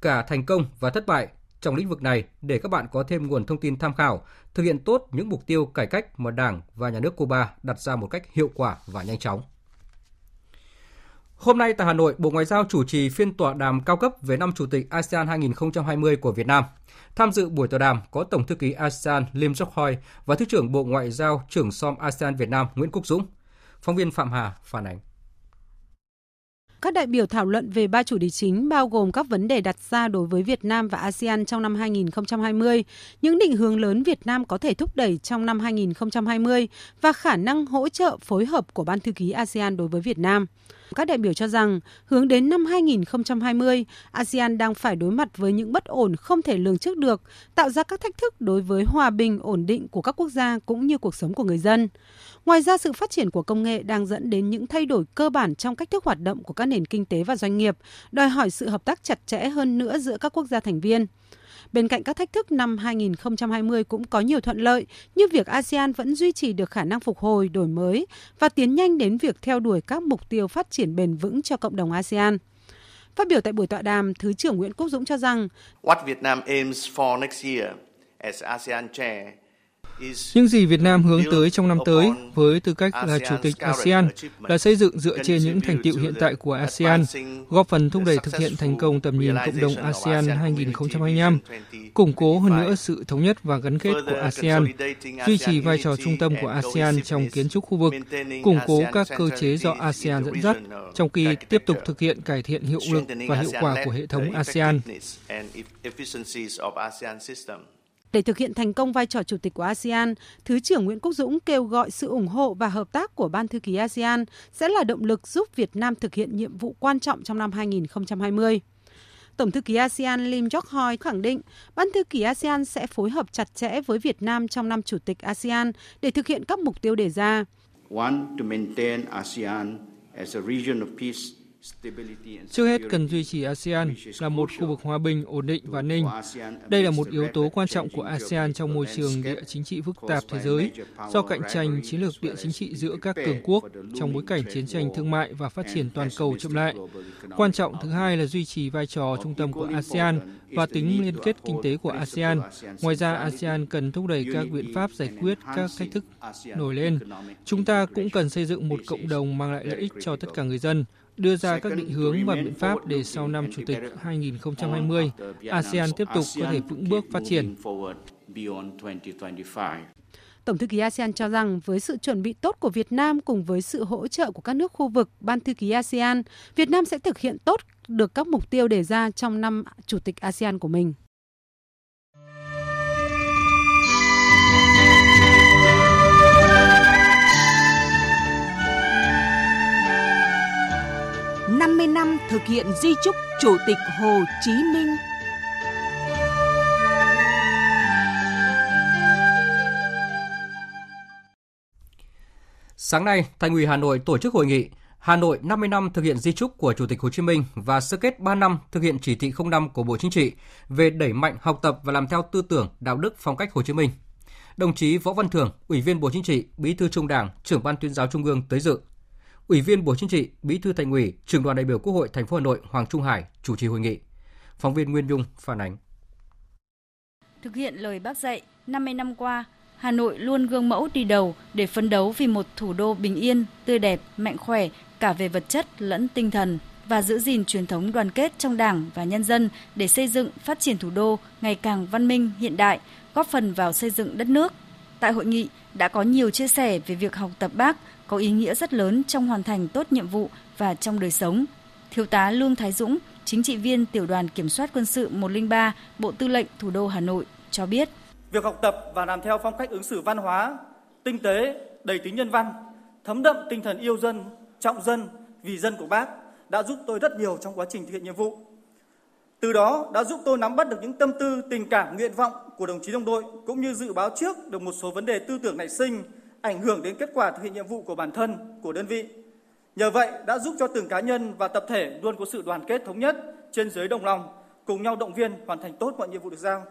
cả thành công và thất bại trong lĩnh vực này để các bạn có thêm nguồn thông tin tham khảo, thực hiện tốt những mục tiêu cải cách mà Đảng và Nhà nước Cuba đặt ra một cách hiệu quả và nhanh chóng. Hôm nay tại Hà Nội, Bộ Ngoại giao chủ trì phiên tọa đàm cao cấp về năm Chủ tịch ASEAN 2020 của Việt Nam. Tham dự buổi tọa đàm có Tổng thư ký ASEAN Lim Chok Hoi và Thứ trưởng Bộ Ngoại giao trưởng SOM ASEAN Việt Nam Nguyễn Quốc Dũng. Phóng viên Phạm Hà phản ánh. Các đại biểu thảo luận về ba chủ đề chính bao gồm các vấn đề đặt ra đối với Việt Nam và ASEAN trong năm 2020, những định hướng lớn Việt Nam có thể thúc đẩy trong năm 2020 và khả năng hỗ trợ phối hợp của Ban thư ký ASEAN đối với Việt Nam. Các đại biểu cho rằng, hướng đến năm 2020, ASEAN đang phải đối mặt với những bất ổn không thể lường trước được, tạo ra các thách thức đối với hòa bình, ổn định của các quốc gia cũng như cuộc sống của người dân. Ngoài ra, sự phát triển của công nghệ đang dẫn đến những thay đổi cơ bản trong cách thức hoạt động của các nền kinh tế và doanh nghiệp, đòi hỏi sự hợp tác chặt chẽ hơn nữa giữa các quốc gia thành viên. Bên cạnh các thách thức năm 2020 cũng có nhiều thuận lợi như việc ASEAN vẫn duy trì được khả năng phục hồi, đổi mới và tiến nhanh đến việc theo đuổi các mục tiêu phát triển bền vững cho cộng đồng ASEAN. Phát biểu tại buổi tọa đàm, Thứ trưởng Nguyễn Quốc Dũng cho rằng What Vietnam aims for next year as ASEAN chair những gì Việt Nam hướng tới trong năm tới với tư cách là Chủ tịch ASEAN là xây dựng dựa trên những thành tiệu hiện tại của ASEAN, góp phần thúc đẩy thực hiện thành công tầm nhìn cộng đồng ASEAN 2025, củng cố hơn nữa sự thống nhất và gắn kết của ASEAN, duy trì vai trò trung tâm của ASEAN trong kiến trúc khu vực, củng cố các cơ chế do ASEAN dẫn dắt, trong khi tiếp tục thực hiện cải thiện hiệu lực và hiệu quả của hệ thống ASEAN. Để thực hiện thành công vai trò chủ tịch của ASEAN, Thứ trưởng Nguyễn Quốc Dũng kêu gọi sự ủng hộ và hợp tác của Ban thư ký ASEAN sẽ là động lực giúp Việt Nam thực hiện nhiệm vụ quan trọng trong năm 2020. Tổng thư ký ASEAN Lim Jock Hoi khẳng định Ban thư ký ASEAN sẽ phối hợp chặt chẽ với Việt Nam trong năm chủ tịch ASEAN để thực hiện các mục tiêu đề ra. One, to maintain ASEAN as a region of peace Trước hết cần duy trì ASEAN là một khu vực hòa bình, ổn định và ninh. Đây là một yếu tố quan trọng của ASEAN trong môi trường địa chính trị phức tạp thế giới do cạnh tranh chiến lược địa chính trị giữa các cường quốc trong bối cảnh chiến tranh thương mại và phát triển toàn cầu chậm lại. Quan trọng thứ hai là duy trì vai trò trung tâm của ASEAN và tính liên kết kinh tế của ASEAN. Ngoài ra, ASEAN cần thúc đẩy các biện pháp giải quyết các thách thức nổi lên. Chúng ta cũng cần xây dựng một cộng đồng mang lại lợi ích cho tất cả người dân, đưa ra các định hướng và biện pháp để sau năm Chủ tịch 2020, ASEAN tiếp tục có thể vững bước phát triển. Tổng thư ký ASEAN cho rằng với sự chuẩn bị tốt của Việt Nam cùng với sự hỗ trợ của các nước khu vực, Ban thư ký ASEAN, Việt Nam sẽ thực hiện tốt được các mục tiêu đề ra trong năm Chủ tịch ASEAN của mình. Thực hiện di trúc Chủ tịch Hồ Chí Minh. Sáng nay, Thành ủy Hà Nội tổ chức hội nghị Hà Nội 50 năm thực hiện di trúc của Chủ tịch Hồ Chí Minh và sơ kết 3 năm thực hiện chỉ thị 05 của Bộ Chính trị về đẩy mạnh học tập và làm theo tư tưởng, đạo đức, phong cách Hồ Chí Minh. Đồng chí Võ Văn Thưởng, Ủy viên Bộ Chính trị, Bí thư Trung Đảng, Trưởng ban Tuyên giáo Trung ương tới dự. Ủy viên Bộ Chính trị, Bí thư Thành ủy, Trưởng đoàn đại biểu Quốc hội thành phố Hà Nội Hoàng Trung Hải chủ trì hội nghị. Phóng viên Nguyên Dung phản ánh. Thực hiện lời bác dạy, 50 năm qua, Hà Nội luôn gương mẫu đi đầu để phấn đấu vì một thủ đô bình yên, tươi đẹp, mạnh khỏe cả về vật chất lẫn tinh thần và giữ gìn truyền thống đoàn kết trong Đảng và nhân dân để xây dựng phát triển thủ đô ngày càng văn minh, hiện đại, góp phần vào xây dựng đất nước. Tại hội nghị đã có nhiều chia sẻ về việc học tập Bác có ý nghĩa rất lớn trong hoàn thành tốt nhiệm vụ và trong đời sống. Thiếu tá Lương Thái Dũng, chính trị viên tiểu đoàn kiểm soát quân sự 103, Bộ Tư lệnh Thủ đô Hà Nội cho biết. Việc học tập và làm theo phong cách ứng xử văn hóa, tinh tế, đầy tính nhân văn, thấm đậm tinh thần yêu dân, trọng dân, vì dân của bác đã giúp tôi rất nhiều trong quá trình thực hiện nhiệm vụ. Từ đó đã giúp tôi nắm bắt được những tâm tư, tình cảm, nguyện vọng của đồng chí đồng đội cũng như dự báo trước được một số vấn đề tư tưởng nảy sinh ảnh hưởng đến kết quả thực hiện nhiệm vụ của bản thân, của đơn vị. Nhờ vậy đã giúp cho từng cá nhân và tập thể luôn có sự đoàn kết thống nhất, trên dưới đồng lòng, cùng nhau động viên hoàn thành tốt mọi nhiệm vụ được giao.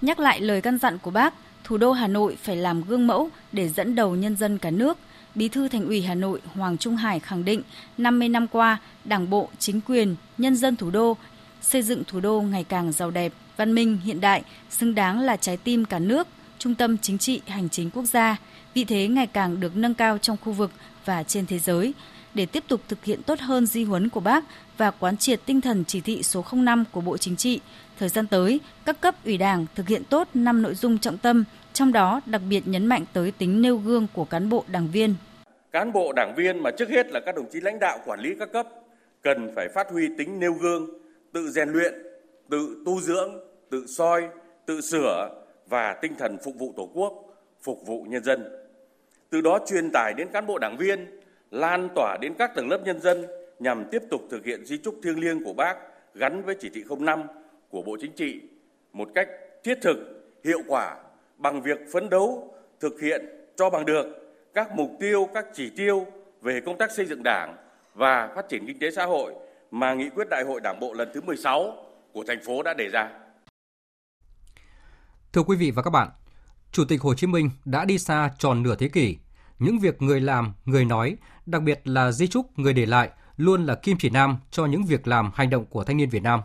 Nhắc lại lời căn dặn của bác, thủ đô Hà Nội phải làm gương mẫu để dẫn đầu nhân dân cả nước. Bí thư Thành ủy Hà Nội Hoàng Trung Hải khẳng định 50 năm qua, Đảng bộ, chính quyền, nhân dân thủ đô xây dựng thủ đô ngày càng giàu đẹp, văn minh, hiện đại, xứng đáng là trái tim cả nước, trung tâm chính trị hành chính quốc gia, vị thế ngày càng được nâng cao trong khu vực và trên thế giới để tiếp tục thực hiện tốt hơn di huấn của Bác và quán triệt tinh thần chỉ thị số 05 của Bộ Chính trị. Thời gian tới, các cấp ủy Đảng thực hiện tốt 5 nội dung trọng tâm, trong đó đặc biệt nhấn mạnh tới tính nêu gương của cán bộ đảng viên. Cán bộ đảng viên mà trước hết là các đồng chí lãnh đạo quản lý các cấp cần phải phát huy tính nêu gương, tự rèn luyện, tự tu dưỡng, tự soi, tự sửa và tinh thần phục vụ Tổ quốc, phục vụ nhân dân. Từ đó truyền tải đến cán bộ đảng viên, lan tỏa đến các tầng lớp nhân dân nhằm tiếp tục thực hiện di trúc thiêng liêng của Bác gắn với chỉ thị 05 của Bộ Chính trị một cách thiết thực, hiệu quả bằng việc phấn đấu thực hiện cho bằng được các mục tiêu, các chỉ tiêu về công tác xây dựng Đảng và phát triển kinh tế xã hội mà nghị quyết Đại hội Đảng bộ lần thứ 16 của thành phố đã đề ra. Thưa quý vị và các bạn, Chủ tịch Hồ Chí Minh đã đi xa tròn nửa thế kỷ. Những việc người làm, người nói, đặc biệt là di trúc người để lại luôn là kim chỉ nam cho những việc làm hành động của thanh niên Việt Nam.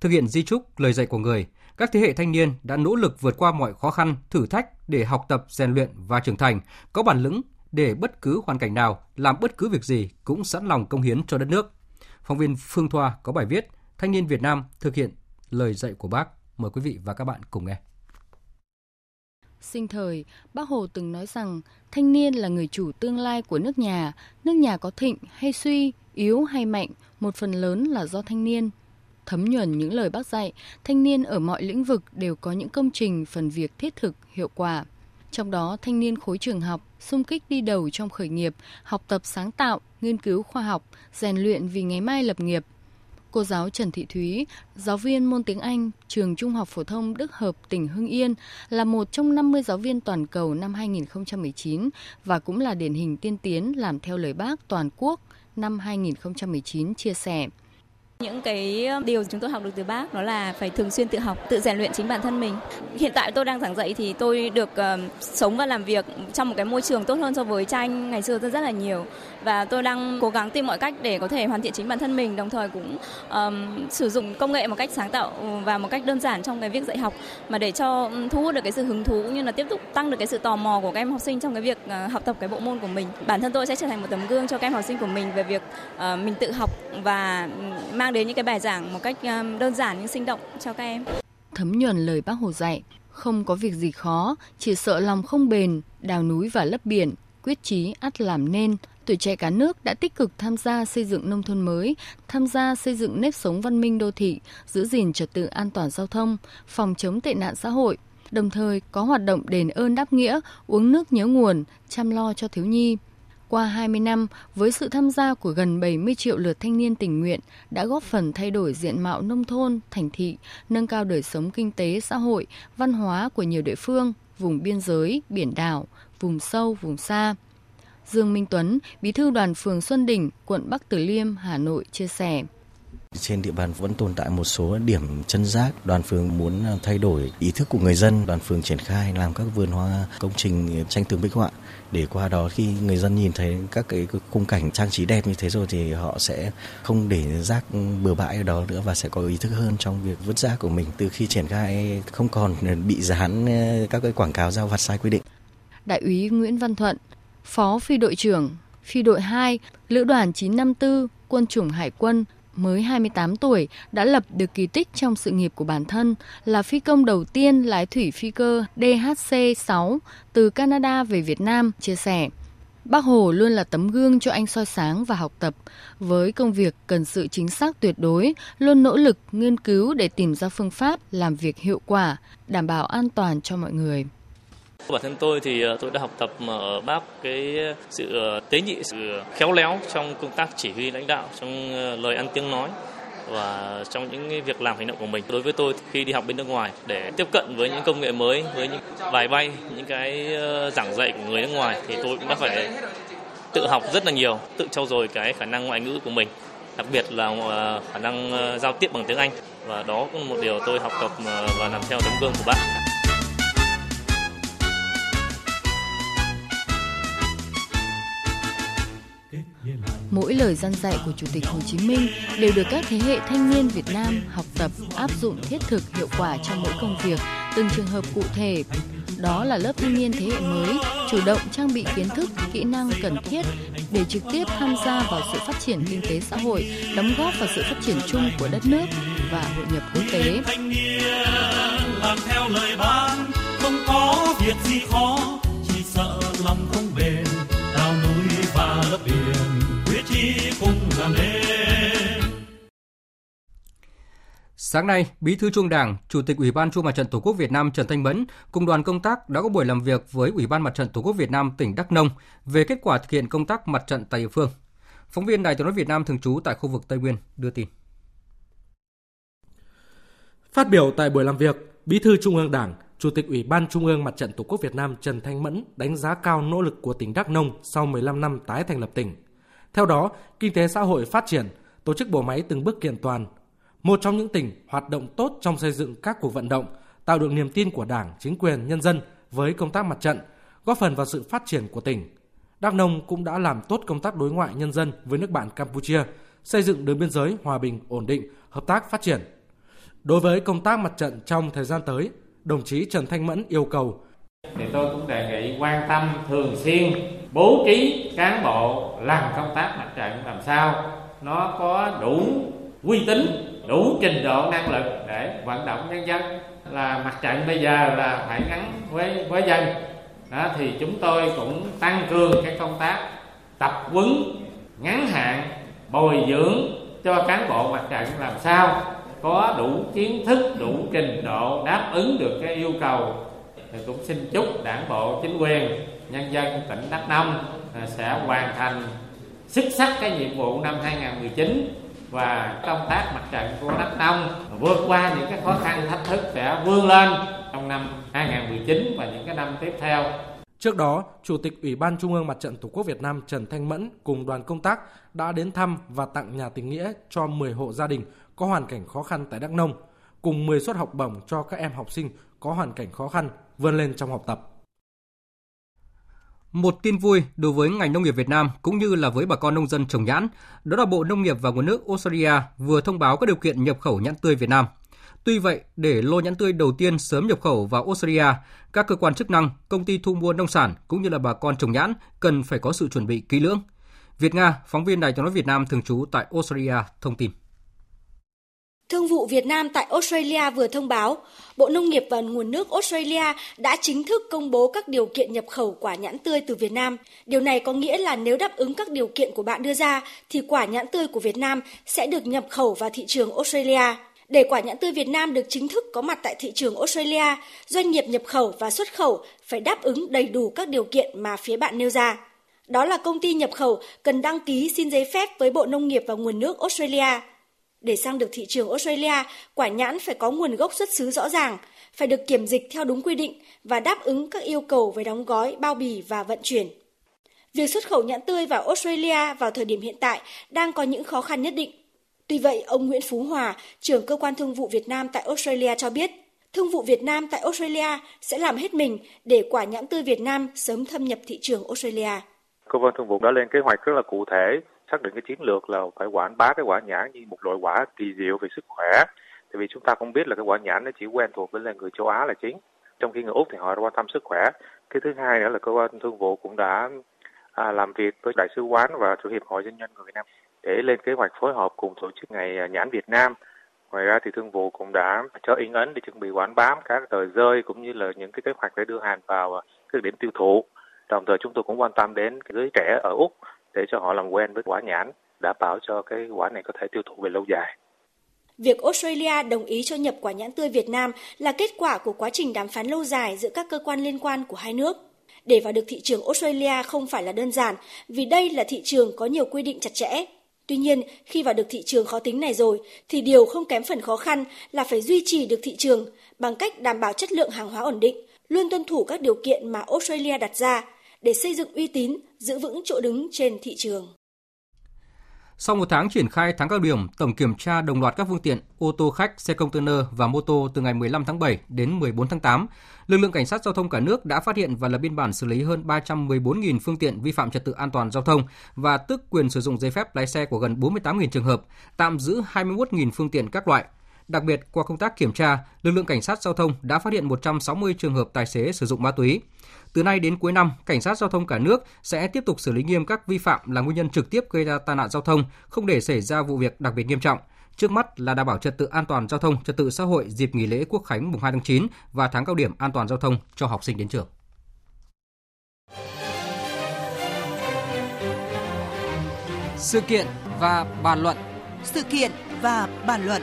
Thực hiện di trúc, lời dạy của người, các thế hệ thanh niên đã nỗ lực vượt qua mọi khó khăn, thử thách để học tập, rèn luyện và trưởng thành, có bản lĩnh để bất cứ hoàn cảnh nào, làm bất cứ việc gì cũng sẵn lòng công hiến cho đất nước. Phóng viên Phương Thoa có bài viết Thanh niên Việt Nam thực hiện lời dạy của bác. Mời quý vị và các bạn cùng nghe. Sinh thời, bác Hồ từng nói rằng thanh niên là người chủ tương lai của nước nhà, nước nhà có thịnh hay suy, yếu hay mạnh, một phần lớn là do thanh niên. Thấm nhuần những lời bác dạy, thanh niên ở mọi lĩnh vực đều có những công trình phần việc thiết thực, hiệu quả. Trong đó, thanh niên khối trường học xung kích đi đầu trong khởi nghiệp, học tập sáng tạo, nghiên cứu khoa học, rèn luyện vì ngày mai lập nghiệp. Cô giáo Trần Thị Thúy, giáo viên môn tiếng Anh, trường Trung học phổ thông Đức Hợp, tỉnh Hưng Yên, là một trong 50 giáo viên toàn cầu năm 2019 và cũng là điển hình tiên tiến làm theo lời bác toàn quốc năm 2019 chia sẻ. Những cái ờ, điều chúng tôi học được từ bác đó là phải thường xuyên tự học, tự rèn luyện chính bản thân mình. Hiện tại tôi đang giảng dạy thì tôi được uh, sống và làm việc trong một cái môi trường tốt hơn so với tranh ngày xưa rất rất là nhiều và tôi đang cố gắng tìm mọi cách để có thể hoàn thiện chính bản thân mình đồng thời cũng um, sử dụng công nghệ một cách sáng tạo và một cách đơn giản trong cái việc dạy học mà để cho thu hút được cái sự hứng thú cũng như là tiếp tục tăng được cái sự tò mò của các em học sinh trong cái việc uh, học tập cái bộ môn của mình. Bản thân tôi sẽ trở thành một tấm gương cho các em học sinh của mình về việc uh, mình tự học và mang đến những cái bài giảng một cách um, đơn giản nhưng sinh động cho các em. Thấm nhuần lời bác Hồ dạy, không có việc gì khó, chỉ sợ lòng không bền, đào núi và lấp biển, quyết chí ắt làm nên. Tuổi trẻ cả nước đã tích cực tham gia xây dựng nông thôn mới, tham gia xây dựng nếp sống văn minh đô thị, giữ gìn trật tự an toàn giao thông, phòng chống tệ nạn xã hội, đồng thời có hoạt động đền ơn đáp nghĩa, uống nước nhớ nguồn, chăm lo cho thiếu nhi. Qua 20 năm, với sự tham gia của gần 70 triệu lượt thanh niên tình nguyện đã góp phần thay đổi diện mạo nông thôn, thành thị, nâng cao đời sống kinh tế, xã hội, văn hóa của nhiều địa phương, vùng biên giới, biển đảo, vùng sâu, vùng xa. Dương Minh Tuấn, Bí thư đoàn phường Xuân Đỉnh, quận Bắc Từ Liêm, Hà Nội chia sẻ. Trên địa bàn vẫn tồn tại một số điểm chân rác. Đoàn phường muốn thay đổi ý thức của người dân. Đoàn phường triển khai làm các vườn hoa công trình tranh tường bích họa để qua đó khi người dân nhìn thấy các cái khung cảnh trang trí đẹp như thế rồi thì họ sẽ không để rác bừa bãi ở đó nữa và sẽ có ý thức hơn trong việc vứt rác của mình từ khi triển khai không còn bị dán các cái quảng cáo giao vặt sai quy định. Đại úy Nguyễn Văn Thuận, Phó Phi đội trưởng, Phi đội 2, Lữ đoàn 954, Quân chủng Hải quân, mới 28 tuổi đã lập được kỳ tích trong sự nghiệp của bản thân là phi công đầu tiên lái thủy phi cơ DHC-6 từ Canada về Việt Nam, chia sẻ. Bác Hồ luôn là tấm gương cho anh soi sáng và học tập. Với công việc cần sự chính xác tuyệt đối, luôn nỗ lực nghiên cứu để tìm ra phương pháp làm việc hiệu quả, đảm bảo an toàn cho mọi người. Bản thân tôi thì ờ, tôi đã học tập ở bác cái sự ờ, tế nhị, sự khéo léo trong công tác chỉ huy lãnh đạo, trong lời ăn tiếng nói và trong những việc làm hành động của mình. Đối với tôi khi đi học bên nước ngoài để tiếp cận với những công nghệ mới, với những bài bay, những cái giảng dạy của người nước ngoài thì tôi cũng đã phải tự học rất là nhiều, tự trau dồi cái khả năng ngoại ngữ của mình, đặc biệt là khả năng giao tiếp bằng tiếng Anh và đó cũng là một điều tôi học tập và làm theo tấm gương của bác. Mỗi lời dân dạy của Chủ tịch Hồ Chí Minh đều được các thế hệ thanh niên Việt Nam học tập, áp dụng thiết thực hiệu quả trong mỗi công việc, từng trường hợp cụ thể. Đó là lớp thanh niên thế hệ mới, chủ động trang bị kiến thức, kỹ năng cần thiết để trực tiếp tham gia vào sự phát triển kinh tế xã hội, đóng góp vào sự phát triển chung của đất nước và hội nhập quốc tế. Làm theo lời bác, không có việc gì khó, Sáng nay, Bí thư Trung Đảng, Chủ tịch Ủy ban Trung mặt trận Tổ quốc Việt Nam Trần Thanh Mẫn cùng đoàn công tác đã có buổi làm việc với Ủy ban Mặt trận Tổ quốc Việt Nam tỉnh Đắk Nông về kết quả thực hiện công tác mặt trận tại địa phương. Phóng viên Đài Tiếng nói Việt Nam thường trú tại khu vực Tây Nguyên đưa tin. Phát biểu tại buổi làm việc, Bí thư Trung ương Đảng, Chủ tịch Ủy ban Trung ương Mặt trận Tổ quốc Việt Nam Trần Thanh Mẫn đánh giá cao nỗ lực của tỉnh Đắk Nông sau 15 năm tái thành lập tỉnh theo đó, kinh tế xã hội phát triển, tổ chức bộ máy từng bước kiện toàn. Một trong những tỉnh hoạt động tốt trong xây dựng các cuộc vận động, tạo được niềm tin của Đảng, chính quyền, nhân dân với công tác mặt trận, góp phần vào sự phát triển của tỉnh. Đắk Nông cũng đã làm tốt công tác đối ngoại nhân dân với nước bạn Campuchia, xây dựng đường biên giới hòa bình, ổn định, hợp tác phát triển. Đối với công tác mặt trận trong thời gian tới, đồng chí Trần Thanh Mẫn yêu cầu thì tôi cũng đề nghị quan tâm thường xuyên bố trí cán bộ làm công tác mặt trận làm sao nó có đủ uy tín đủ trình độ năng lực để vận động nhân dân. Là mặt trận bây giờ là phải gắn với với dân. Đó, thì chúng tôi cũng tăng cường cái công tác tập huấn, ngắn hạn, bồi dưỡng cho cán bộ mặt trận làm sao có đủ kiến thức, đủ trình độ đáp ứng được cái yêu cầu. Thì cũng xin chúc đảng bộ, chính quyền, nhân dân tỉnh Đắk Nông à, sẽ hoàn thành xuất sắc cái nhiệm vụ năm 2019 và công tác mặt trận của Đắk Nông vượt qua những cái khó khăn thách thức sẽ vươn lên trong năm 2019 và những cái năm tiếp theo. Trước đó, Chủ tịch Ủy ban Trung ương Mặt trận Tổ quốc Việt Nam Trần Thanh Mẫn cùng đoàn công tác đã đến thăm và tặng nhà tình nghĩa cho 10 hộ gia đình có hoàn cảnh khó khăn tại Đắk Nông, cùng 10 suất học bổng cho các em học sinh có hoàn cảnh khó khăn vươn lên trong học tập. Một tin vui đối với ngành nông nghiệp Việt Nam cũng như là với bà con nông dân trồng nhãn, đó là Bộ Nông nghiệp và Nguồn nước Australia vừa thông báo các điều kiện nhập khẩu nhãn tươi Việt Nam. Tuy vậy, để lô nhãn tươi đầu tiên sớm nhập khẩu vào Australia, các cơ quan chức năng, công ty thu mua nông sản cũng như là bà con trồng nhãn cần phải có sự chuẩn bị kỹ lưỡng. Việt Nga, phóng viên Đài tiếng nói Việt Nam thường trú tại Australia thông tin. Thương vụ Việt Nam tại Australia vừa thông báo, Bộ Nông nghiệp và Nguồn nước Australia đã chính thức công bố các điều kiện nhập khẩu quả nhãn tươi từ Việt Nam. Điều này có nghĩa là nếu đáp ứng các điều kiện của bạn đưa ra, thì quả nhãn tươi của Việt Nam sẽ được nhập khẩu vào thị trường Australia. Để quả nhãn tươi Việt Nam được chính thức có mặt tại thị trường Australia, doanh nghiệp nhập khẩu và xuất khẩu phải đáp ứng đầy đủ các điều kiện mà phía bạn nêu ra. Đó là công ty nhập khẩu cần đăng ký xin giấy phép với Bộ Nông nghiệp và Nguồn nước Australia để sang được thị trường Australia, quả nhãn phải có nguồn gốc xuất xứ rõ ràng, phải được kiểm dịch theo đúng quy định và đáp ứng các yêu cầu về đóng gói, bao bì và vận chuyển. Việc xuất khẩu nhãn tươi vào Australia vào thời điểm hiện tại đang có những khó khăn nhất định. Tuy vậy, ông Nguyễn Phú Hòa, trưởng cơ quan thương vụ Việt Nam tại Australia cho biết, thương vụ Việt Nam tại Australia sẽ làm hết mình để quả nhãn tươi Việt Nam sớm thâm nhập thị trường Australia. Cơ quan thương vụ đã lên kế hoạch rất là cụ thể, xác định cái chiến lược là phải quảng bá cái quả nhãn như một loại quả kỳ diệu về sức khỏe. Tại vì chúng ta cũng biết là cái quả nhãn nó chỉ quen thuộc với là người châu Á là chính. Trong khi người Úc thì họ quan tâm sức khỏe. Cái thứ hai nữa là cơ quan thương vụ cũng đã à, làm việc với đại sứ quán và chủ hiệp hội doanh nhân người Việt Nam để lên kế hoạch phối hợp cùng tổ chức ngày à, nhãn Việt Nam. Ngoài ra thì thương vụ cũng đã cho in ấn để chuẩn bị quảng bá các tờ rơi cũng như là những cái kế hoạch để đưa hàng vào à, các điểm tiêu thụ. Đồng thời chúng tôi cũng quan tâm đến giới trẻ ở Úc để cho họ làm quen với quả nhãn, đảm bảo cho cái quả này có thể tiêu thụ về lâu dài. Việc Australia đồng ý cho nhập quả nhãn tươi Việt Nam là kết quả của quá trình đàm phán lâu dài giữa các cơ quan liên quan của hai nước. Để vào được thị trường Australia không phải là đơn giản, vì đây là thị trường có nhiều quy định chặt chẽ. Tuy nhiên, khi vào được thị trường khó tính này rồi, thì điều không kém phần khó khăn là phải duy trì được thị trường bằng cách đảm bảo chất lượng hàng hóa ổn định, luôn tuân thủ các điều kiện mà Australia đặt ra để xây dựng uy tín, giữ vững chỗ đứng trên thị trường. Sau một tháng triển khai tháng cao điểm tổng kiểm tra đồng loạt các phương tiện ô tô khách, xe container và mô tô từ ngày 15 tháng 7 đến 14 tháng 8, lực lượng cảnh sát giao thông cả nước đã phát hiện và lập biên bản xử lý hơn 314.000 phương tiện vi phạm trật tự an toàn giao thông và tước quyền sử dụng giấy phép lái xe của gần 48.000 trường hợp, tạm giữ 21.000 phương tiện các loại. Đặc biệt, qua công tác kiểm tra, lực lượng cảnh sát giao thông đã phát hiện 160 trường hợp tài xế sử dụng ma túy. Từ nay đến cuối năm, cảnh sát giao thông cả nước sẽ tiếp tục xử lý nghiêm các vi phạm là nguyên nhân trực tiếp gây ra tai nạn giao thông, không để xảy ra vụ việc đặc biệt nghiêm trọng. Trước mắt là đảm bảo trật tự an toàn giao thông, trật tự xã hội dịp nghỉ lễ Quốc khánh mùng 2 tháng 9 và tháng cao điểm an toàn giao thông cho học sinh đến trường. Sự kiện và bàn luận. Sự kiện và bàn luận.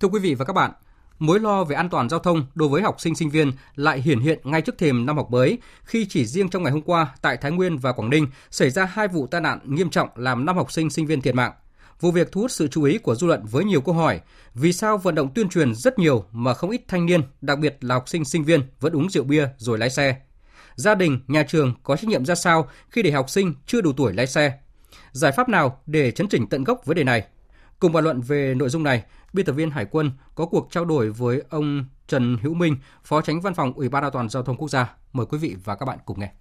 Thưa quý vị và các bạn, mối lo về an toàn giao thông đối với học sinh sinh viên lại hiển hiện ngay trước thềm năm học mới khi chỉ riêng trong ngày hôm qua tại Thái Nguyên và Quảng Ninh xảy ra hai vụ tai nạn nghiêm trọng làm năm học sinh sinh viên thiệt mạng. Vụ việc thu hút sự chú ý của dư luận với nhiều câu hỏi. Vì sao vận động tuyên truyền rất nhiều mà không ít thanh niên, đặc biệt là học sinh sinh viên vẫn uống rượu bia rồi lái xe? Gia đình, nhà trường có trách nhiệm ra sao khi để học sinh chưa đủ tuổi lái xe? Giải pháp nào để chấn chỉnh tận gốc vấn đề này? Cùng bàn luận về nội dung này, biên tập viên Hải quân có cuộc trao đổi với ông Trần Hữu Minh, Phó Tránh Văn phòng Ủy ban An toàn giao thông quốc gia. Mời quý vị và các bạn cùng nghe.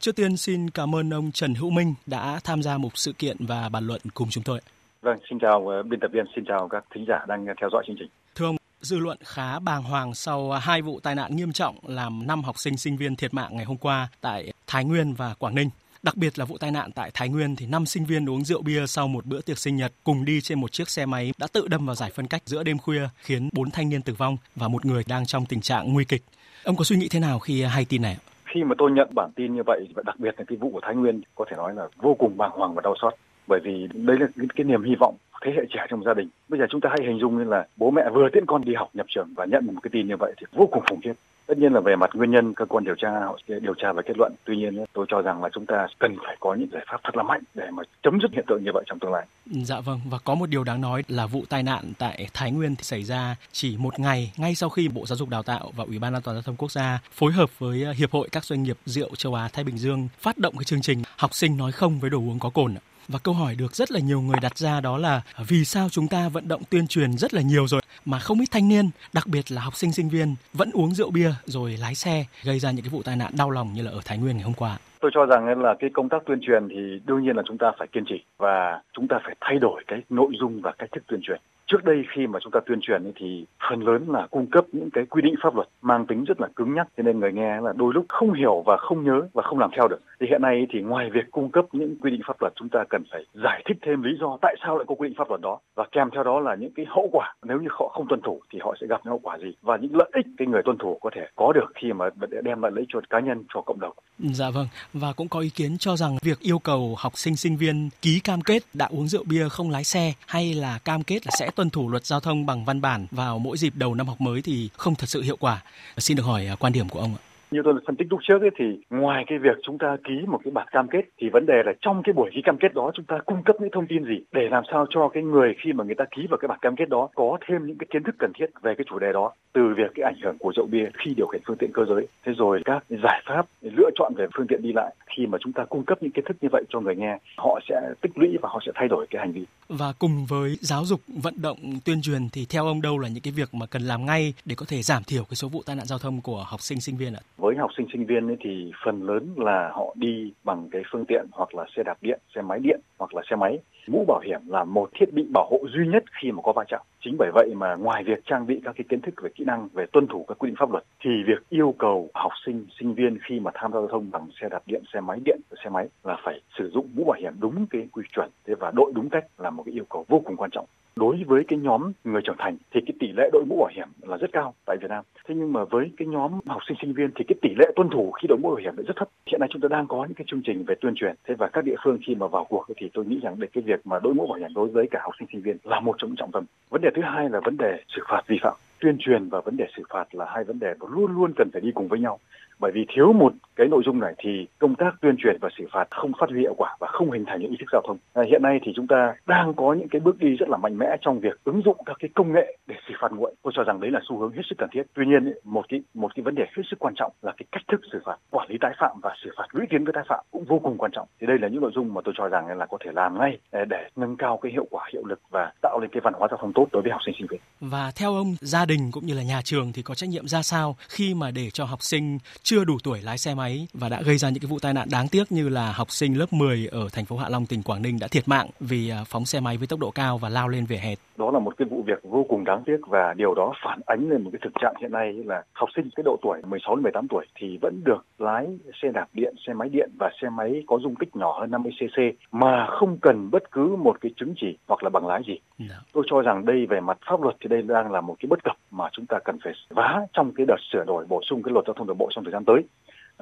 Trước tiên xin cảm ơn ông Trần Hữu Minh đã tham gia một sự kiện và bàn luận cùng chúng tôi. Vâng, xin chào ờ, biên tập viên, xin chào các thính giả đang theo dõi chương trình. Thưa ông, dư luận khá bàng hoàng sau hai vụ tai nạn nghiêm trọng làm 5 học sinh sinh viên thiệt mạng ngày hôm qua tại Thái Nguyên và Quảng Ninh. Đặc biệt là vụ tai nạn tại Thái Nguyên thì năm sinh viên uống rượu bia sau một bữa tiệc sinh nhật cùng đi trên một chiếc xe máy đã tự đâm vào giải phân cách giữa đêm khuya khiến bốn thanh niên tử vong và một người đang trong tình trạng nguy kịch. Ông có suy nghĩ thế nào khi hay tin này? Khi mà tôi nhận bản tin như vậy, đặc biệt là cái vụ của Thái Nguyên có thể nói là vô cùng bàng hoàng và đau xót bởi vì đấy là cái, cái niềm hy vọng thế hệ trẻ trong gia đình. Bây giờ chúng ta hãy hình dung như là bố mẹ vừa tiễn con đi học nhập trường và nhận một cái tin như vậy thì vô cùng khủng khiếp. Tất nhiên là về mặt nguyên nhân, cơ quan điều tra, họ sẽ điều tra và kết luận. Tuy nhiên tôi cho rằng là chúng ta cần phải có những giải pháp thật là mạnh để mà chấm dứt hiện tượng như vậy trong tương lai. Dạ vâng và có một điều đáng nói là vụ tai nạn tại Thái Nguyên thì xảy ra chỉ một ngày ngay sau khi Bộ Giáo dục Đào tạo và Ủy ban An toàn giao thông quốc gia phối hợp với ờ, Hiệp hội các doanh nghiệp rượu châu Á Thái Bình Dương phát động cái chương trình học sinh nói không với đồ uống có cồn và câu hỏi được rất là nhiều người đặt ra đó là à, vì sao chúng ta vận động tuyên truyền rất là nhiều rồi mà không ít thanh niên, đặc biệt là học sinh sinh viên vẫn uống rượu bia rồi lái xe gây ra những cái vụ tai nạn đau lòng như là ở Thái Nguyên ngày hôm qua. Tôi cho rằng là cái công tác tuyên truyền thì đương nhiên là chúng ta phải kiên trì và chúng ta phải thay đổi cái nội dung và cách thức tuyên truyền trước đây khi mà chúng ta tuyên truyền thì phần lớn là cung cấp những cái quy định pháp luật mang tính rất là cứng nhắc. Cho nên người nghe là đôi lúc không hiểu và không nhớ và không làm theo được. Thì hiện nay thì ngoài việc cung cấp những quy định pháp luật, chúng ta cần phải giải thích thêm lý do tại sao lại có quy định pháp luật đó. Và kèm theo đó là những cái hậu quả. Nếu như họ không tuân thủ thì họ sẽ gặp những hậu quả gì? Và những lợi ích cái người tuân thủ có thể có được khi mà đem lại lợi ích cho cá nhân, cho cộng đồng. Dạ vâng và cũng có ý kiến cho rằng việc yêu cầu học sinh sinh viên ký cam kết đã uống rượu bia không lái xe hay là cam kết là sẽ tuân tuân thủ luật giao thông bằng văn bản vào mỗi dịp đầu năm học mới thì không thật sự hiệu quả. Xin được hỏi à, quan điểm của ông ạ. Như tôi phân tích lúc trước ấy, thì ngoài cái việc chúng ta ký một cái bản cam kết thì vấn đề là trong cái buổi ký cam kết đó chúng ta cung cấp những thông tin gì để làm sao cho cái người khi mà người ta ký vào cái bản cam kết đó có thêm những cái kiến thức cần thiết về cái chủ đề đó từ việc cái ảnh hưởng của rượu bia khi điều khiển phương tiện cơ giới thế rồi các giải pháp lựa chọn về phương tiện đi lại khi mà chúng ta cung cấp những kiến thức như vậy cho người nghe họ sẽ tích lũy và họ sẽ thay đổi cái hành vi và cùng với giáo dục vận động tuyên truyền thì theo ông đâu là những cái việc mà cần làm ngay để có thể giảm thiểu cái số vụ tai nạn giao thông của học sinh sinh viên ạ? Với học sinh sinh viên ấy thì phần lớn là họ đi bằng cái phương tiện hoặc là xe đạp điện, xe máy điện hoặc là xe máy mũ bảo hiểm là một thiết bị bảo hộ duy nhất khi mà có va chạm. Chính bởi vậy mà ngoài việc trang bị các cái kiến thức về kỹ năng về tuân thủ các quy định pháp luật thì việc yêu cầu học sinh sinh viên khi mà tham gia giao thông bằng xe đạp điện, xe máy điện, xe máy là phải sử dụng mũ bảo hiểm đúng cái quy chuẩn thế và đội đúng cách là một cái yêu cầu vô cùng quan trọng đối với cái nhóm người trưởng thành thì cái tỷ lệ đội mũ bảo hiểm là rất cao tại Việt Nam. Thế nhưng mà với cái nhóm học sinh sinh viên thì cái tỷ lệ tuân thủ khi đội mũ bảo hiểm lại rất thấp. Hiện nay chúng ta đang có những cái chương trình về tuyên truyền. Thế và các địa phương khi mà vào cuộc thì tôi nghĩ rằng để cái việc mà đội mũ bảo hiểm đối với cả học sinh sinh viên là một trong những trọng tâm. Vấn đề thứ hai là vấn đề xử phạt vi phạm. Tuyên truyền và vấn đề xử phạt là hai vấn đề mà luôn luôn cần phải đi cùng với nhau bởi vì thiếu một cái nội dung này thì công tác tuyên truyền và xử phạt không phát huy hiệu quả và không hình thành những ý thức giao thông. À, hiện nay thì chúng ta đang có những cái bước đi rất là mạnh mẽ trong việc ứng dụng các cái công nghệ để xử phạt nguội. Tôi cho rằng đấy là xu hướng hết sức cần thiết. Tuy nhiên một cái một cái vấn đề hết sức quan trọng là cái cách thức xử phạt, quản lý tái phạm và xử phạt lũy tiến với tái phạm cũng vô cùng quan trọng. Thì đây là những nội dung mà tôi cho rằng là có thể làm ngay à, để nâng cao cái hiệu quả hiệu lực và tạo lên cái văn hóa giao thông tốt đối với học sinh sinh viên. Và theo ông, gia đình cũng như là nhà trường thì có trách nhiệm ra sao khi mà để cho học sinh chưa đủ tuổi lái xe máy và đã gây ra những cái vụ tai nạn đáng tiếc như là học sinh lớp 10 ở thành phố Hạ Long tỉnh Quảng Ninh đã thiệt mạng vì à, phóng xe máy với tốc độ cao và lao lên vỉa hè. Đó là một cái vụ việc vô cùng đáng tiếc và điều đó phản ánh lên một cái thực trạng hiện nay là học sinh cái độ tuổi 16 đến 18 tuổi thì vẫn được lái xe đạp điện, xe máy điện và xe máy có dung tích nhỏ hơn 50 cc mà không cần bất cứ một cái chứng chỉ hoặc là bằng lái gì. Dạ. Tôi cho rằng đây về mặt pháp luật thì đây đang là một cái bất cập mà chúng ta cần phải vá trong cái đợt sửa đổi bổ sung cái luật giao thông đường bộ trong thời gian tới.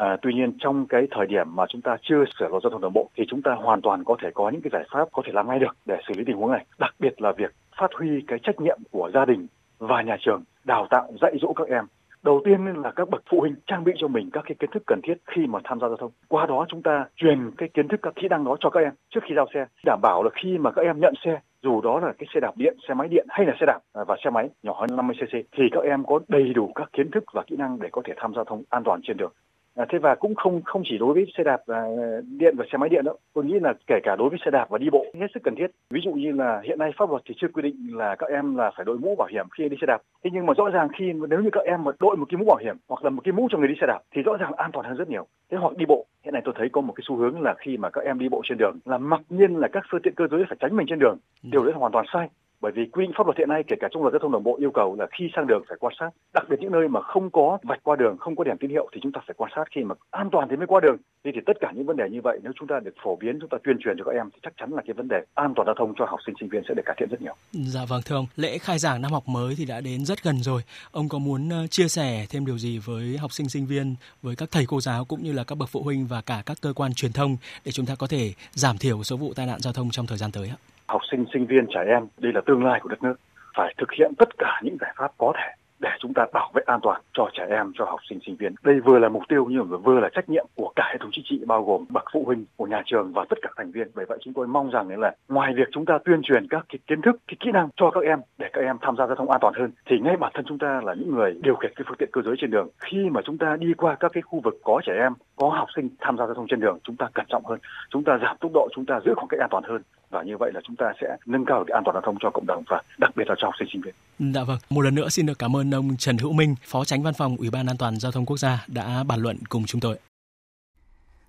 À, tuy nhiên trong cái thời điểm mà chúng ta chưa sửa luật giao thông đường bộ thì chúng ta hoàn toàn có thể có những cái giải pháp có thể làm ngay được để xử lý tình huống này. Đặc biệt là việc phát huy cái trách nhiệm của gia đình và nhà trường đào tạo dạy dỗ các em đầu tiên là các bậc phụ huynh trang bị cho mình các cái kiến thức cần thiết khi mà tham gia giao thông qua đó chúng ta truyền cái kiến thức các kỹ năng đó cho các em trước khi giao xe đảm bảo là khi mà các em nhận xe dù đó là cái xe đạp điện, xe máy điện hay là xe đạp à, và xe máy nhỏ hơn 50 cc thì các em có đầy đủ các kiến thức và kỹ năng để có thể tham gia giao thông an toàn trên đường. À, thế và cũng không không chỉ đối với xe đạp à, điện và xe máy điện đâu. Tôi nghĩ là kể cả đối với xe đạp và đi bộ hết sức cần thiết. Ví dụ như là hiện nay pháp luật thì chưa quy định là các em là phải đội mũ bảo hiểm khi đi xe đạp. Thế nhưng mà rõ ràng khi nếu như các em mà đội một cái mũ bảo hiểm hoặc là một cái mũ cho người đi xe đạp thì rõ ràng an toàn hơn rất nhiều. Thế hoặc đi bộ hiện nay tôi thấy có một cái xu hướng là khi mà các em đi bộ trên đường là mặc nhiên là các phương tiện cơ giới phải tránh mình trên đường. Điều đấy là hoàn toàn sai bởi vì quy định pháp luật hiện nay kể cả trong luật giao thông đường bộ yêu cầu là khi sang đường phải quan sát. Đặc biệt những nơi mà không có vạch qua đường không có đèn tín hiệu thì chúng ta phải quan sát. Khi mà an toàn thì mới qua đường. Thì, thì tất cả những vấn đề như vậy nếu chúng ta được phổ biến chúng ta tuyên truyền cho các em thì chắc chắn là cái vấn đề an toàn giao thông cho học sinh sinh viên sẽ được cải thiện rất nhiều. Dạ vâng thưa ông. Lễ khai giảng năm học mới thì đã đến rất gần rồi. Ông có muốn ờ, chia sẻ thêm điều gì với học sinh sinh viên với các thầy cô giáo cũng như là các bậc phụ huynh và cả các cơ quan truyền thông để chúng ta có thể giảm thiểu số vụ tai nạn giao thông trong thời gian tới ạ? Học sinh, sinh viên, trẻ em, đây là tương lai của đất nước. Phải thực hiện tất cả những giải pháp có thể để chúng ta bảo vệ an toàn cho trẻ em, cho học sinh, sinh viên. Đây vừa là mục tiêu nhưng mà vừa là trách nhiệm của cả hệ thống chính trị bao gồm bậc phụ huynh của nhà trường và tất cả thành viên. Bởi vậy chúng tôi mong rằng là ngoài việc chúng ta tuyên truyền các cái kiến thức, cái kỹ năng cho các em để các em tham gia giao thông an toàn hơn thì ngay bản thân chúng ta là những người điều khiển cái phương tiện cơ giới trên đường. Khi mà chúng ta đi qua các cái khu vực có trẻ em, có học sinh tham gia giao thông trên đường, chúng ta cẩn trọng hơn, chúng ta giảm tốc độ, chúng ta giữ khoảng cách an toàn hơn và như vậy là chúng ta sẽ nâng cao cái an toàn giao thông cho cộng đồng và đặc biệt là cho học sinh sinh viên. Dạ vâng, một lần nữa xin được cảm ơn ông Trần Hữu Minh, Phó Tránh Văn phòng Ủy ban An toàn giao thông quốc gia đã bàn luận cùng chúng tôi.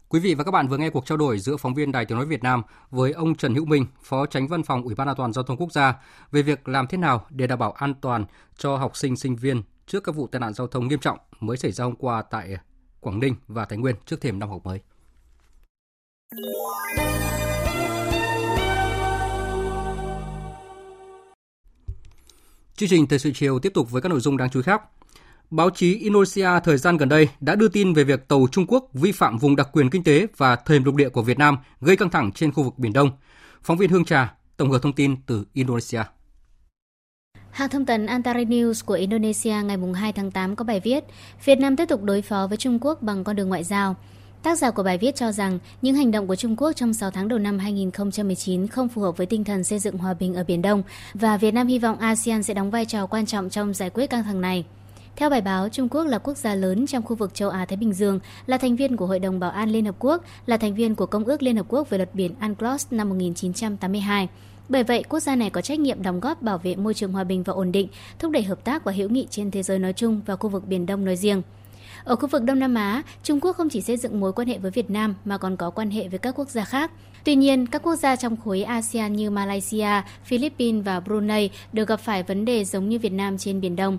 Quý vị và các bạn vừa nghe cuộc trao đổi giữa phóng viên Đài Tiếng nói Việt Nam với ông Trần Hữu Minh, Phó Tránh Văn phòng Ủy ban An toàn giao thông quốc gia về việc làm thế nào để đảm bảo an toàn cho học sinh sinh viên trước các vụ tai nạn giao thông nghiêm trọng mới xảy ra hôm qua tại Quảng Ninh và Thái Nguyên trước thềm năm học mới. Chương trình Thời sự chiều tiếp tục với các nội dung đáng chú ý khác. Báo chí Indonesia thời gian gần đây đã đưa tin về việc tàu Trung Quốc vi phạm vùng đặc quyền kinh tế và thềm lục địa của Việt Nam gây căng thẳng trên khu vực Biển Đông. Phóng viên Hương Trà tổng hợp thông tin từ Indonesia. Hãng thông tấn Antara News của Indonesia ngày 2 tháng 8 có bài viết, Việt Nam tiếp tục đối phó với Trung Quốc bằng con đường ngoại giao. Tác giả của bài viết cho rằng những hành động của Trung Quốc trong 6 tháng đầu năm 2019 không phù hợp với tinh thần xây dựng hòa bình ở Biển Đông và Việt Nam hy vọng ASEAN sẽ đóng vai trò quan trọng trong giải quyết căng thẳng này. Theo bài báo, Trung Quốc là quốc gia lớn trong khu vực châu Á-Thái Bình Dương, là thành viên của Hội đồng Bảo an Liên Hợp Quốc, là thành viên của Công ước Liên Hợp Quốc về luật biển UNCLOS năm 1982. Bởi vậy, quốc gia này có trách nhiệm đóng góp bảo vệ môi trường hòa bình và ổn định, thúc đẩy hợp tác và hữu nghị trên thế giới nói chung và khu vực Biển Đông nói riêng. Ở khu vực Đông Nam Á, Trung Quốc không chỉ xây dựng mối quan hệ với Việt Nam mà còn có quan hệ với các quốc gia khác. Tuy nhiên, các quốc gia trong khối ASEAN như Malaysia, Philippines và Brunei đều gặp phải vấn đề giống như Việt Nam trên Biển Đông.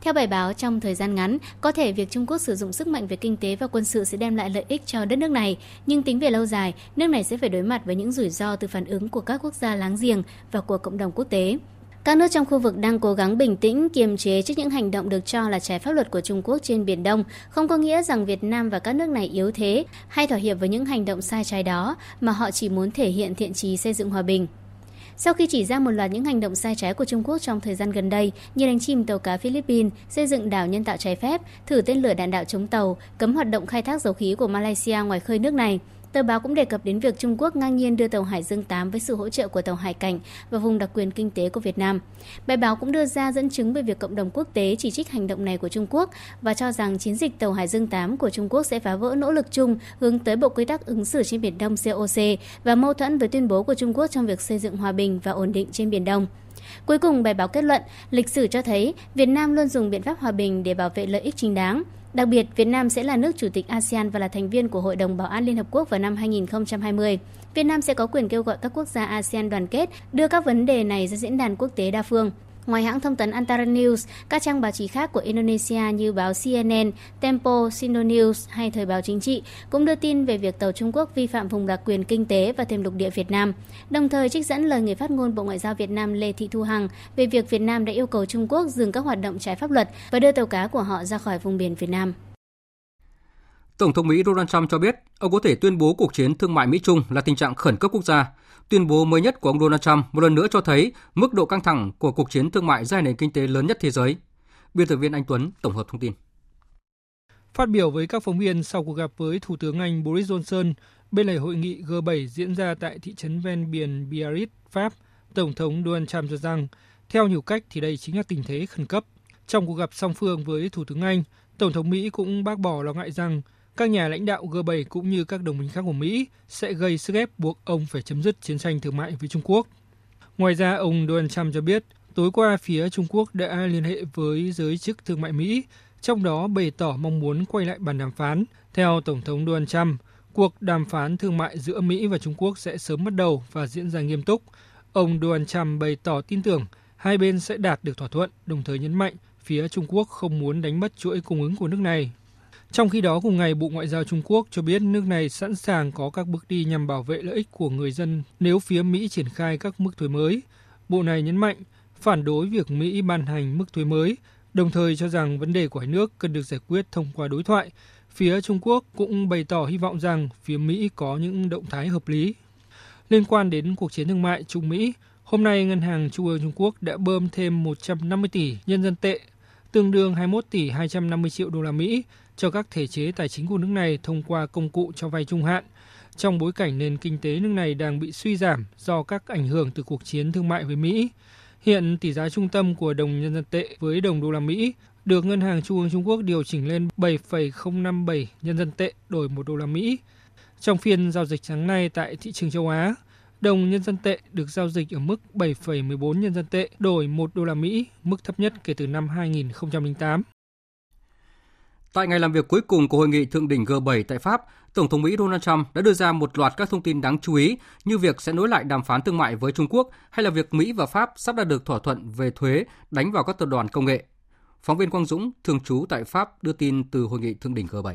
Theo bài báo, trong thời gian ngắn, có thể việc Trung Quốc sử dụng sức mạnh về kinh tế và quân sự sẽ đem lại lợi ích cho đất nước này, nhưng tính về lâu dài, nước này sẽ phải đối mặt với những rủi ro từ phản ứng của các quốc gia láng giềng và của cộng đồng quốc tế. Các nước trong khu vực đang cố gắng bình tĩnh, kiềm chế trước những hành động được cho là trái pháp luật của Trung Quốc trên Biển Đông, không có nghĩa rằng Việt Nam và các nước này yếu thế hay thỏa hiệp với những hành động sai trái đó, mà họ chỉ muốn thể hiện thiện trí xây dựng hòa bình. Sau khi chỉ ra một loạt những hành động sai trái của Trung Quốc trong thời gian gần đây, như đánh chìm tàu cá Philippines, xây dựng đảo nhân tạo trái phép, thử tên lửa đạn đạo chống tàu, cấm hoạt động khai thác dầu khí của Malaysia ngoài khơi nước này, Tờ báo cũng đề cập đến việc Trung Quốc ngang nhiên đưa tàu Hải Dương 8 với sự hỗ trợ của tàu Hải Cảnh và vùng đặc quyền kinh tế của Việt Nam. Bài báo cũng đưa ra dẫn chứng về việc cộng đồng quốc tế chỉ trích hành động này của Trung Quốc và cho rằng chiến dịch tàu Hải Dương 8 của Trung Quốc sẽ phá vỡ nỗ lực chung hướng tới Bộ Quy tắc ứng xử trên Biển Đông COC và mâu thuẫn với tuyên bố của Trung Quốc trong việc xây dựng hòa bình và ổn định trên Biển Đông. Cuối cùng, bài báo kết luận, lịch sử cho thấy Việt Nam luôn dùng biện pháp hòa bình để bảo vệ lợi ích chính đáng. Đặc biệt, Việt Nam sẽ là nước chủ tịch ASEAN và là thành viên của Hội đồng Bảo an Liên Hợp Quốc vào năm 2020. Việt Nam sẽ có quyền kêu gọi các quốc gia ASEAN đoàn kết đưa các vấn đề này ra diễn đàn quốc tế đa phương. Ngoài hãng thông tấn Antara News, các trang báo chí khác của Indonesia như báo CNN, Tempo, Sino News hay Thời báo Chính trị cũng đưa tin về việc tàu Trung Quốc vi phạm vùng đặc quyền kinh tế và thêm lục địa Việt Nam, đồng thời trích dẫn lời người phát ngôn Bộ Ngoại giao Việt Nam Lê Thị Thu Hằng về việc Việt Nam đã yêu cầu Trung Quốc dừng các hoạt động trái pháp luật và đưa tàu cá của họ ra khỏi vùng biển Việt Nam. Tổng thống Mỹ Donald Trump cho biết ông có thể tuyên bố cuộc chiến thương mại Mỹ-Trung là tình trạng khẩn cấp quốc gia. Tuyên bố mới nhất của ông Donald Trump một lần nữa cho thấy mức độ căng thẳng của cuộc chiến thương mại giai nền kinh tế lớn nhất thế giới. Biên tập viên Anh Tuấn tổng hợp thông tin. Phát biểu với các phóng viên sau cuộc gặp với Thủ tướng Anh Boris Johnson bên lề hội nghị G7 diễn ra tại thị trấn ven biển Biarritz, Pháp, Tổng thống Donald Trump cho rằng, theo nhiều cách thì đây chính là tình thế khẩn cấp. Trong cuộc gặp song phương với Thủ tướng Anh, Tổng thống Mỹ cũng bác bỏ lo ngại rằng các nhà lãnh đạo G7 cũng như các đồng minh khác của Mỹ sẽ gây sức ép buộc ông phải chấm dứt chiến tranh thương mại với Trung Quốc. Ngoài ra, ông Donald Trump cho biết tối qua phía Trung Quốc đã liên hệ với giới chức thương mại Mỹ, trong đó bày tỏ mong muốn quay lại bàn đàm phán. Theo Tổng thống Donald Trump, cuộc đàm phán thương mại giữa Mỹ và Trung Quốc sẽ sớm bắt đầu và diễn ra nghiêm túc. Ông Donald Trump bày tỏ tin tưởng hai bên sẽ đạt được thỏa thuận, đồng thời nhấn mạnh phía Trung Quốc không muốn đánh mất chuỗi cung ứng của nước này trong khi đó, cùng ngày, Bộ Ngoại giao Trung Quốc cho biết nước này sẵn sàng có các bước đi nhằm bảo vệ lợi ích của người dân nếu phía Mỹ triển khai các mức thuế mới. Bộ này nhấn mạnh phản đối việc Mỹ ban hành mức thuế mới, đồng thời cho rằng vấn đề của hai nước cần được giải quyết thông qua đối thoại. Phía Trung Quốc cũng bày tỏ hy vọng rằng phía Mỹ có những động thái hợp lý. Liên quan đến cuộc chiến thương mại Trung Mỹ, hôm nay Ngân hàng Trung ương Trung Quốc đã bơm thêm 150 tỷ nhân dân tệ, tương đương 21 tỷ 250 triệu đô la Mỹ cho các thể chế tài chính của nước này thông qua công cụ cho vay trung hạn, trong bối cảnh nền kinh tế nước này đang bị suy giảm do các ảnh hưởng từ cuộc chiến thương mại với Mỹ. Hiện tỷ giá trung tâm của đồng nhân dân tệ với đồng đô la Mỹ được Ngân hàng Trung ương Trung Quốc điều chỉnh lên 7,057 nhân dân tệ đổi 1 đô la Mỹ. Trong phiên giao dịch sáng nay tại thị trường châu Á, đồng nhân dân tệ được giao dịch ở mức 7,14 nhân dân tệ đổi 1 đô la Mỹ, mức thấp nhất kể từ năm 2008. Tại ngày làm việc cuối cùng của hội nghị thượng đỉnh G7 tại Pháp, Tổng thống Mỹ Donald Trump đã đưa ra một loạt các thông tin đáng chú ý như việc sẽ nối lại đàm phán thương mại với Trung Quốc hay là việc Mỹ và Pháp sắp đạt được thỏa thuận về thuế đánh vào các tập đoàn công nghệ. Phóng viên Quang Dũng, thường trú tại Pháp đưa tin từ hội nghị thượng đỉnh G7.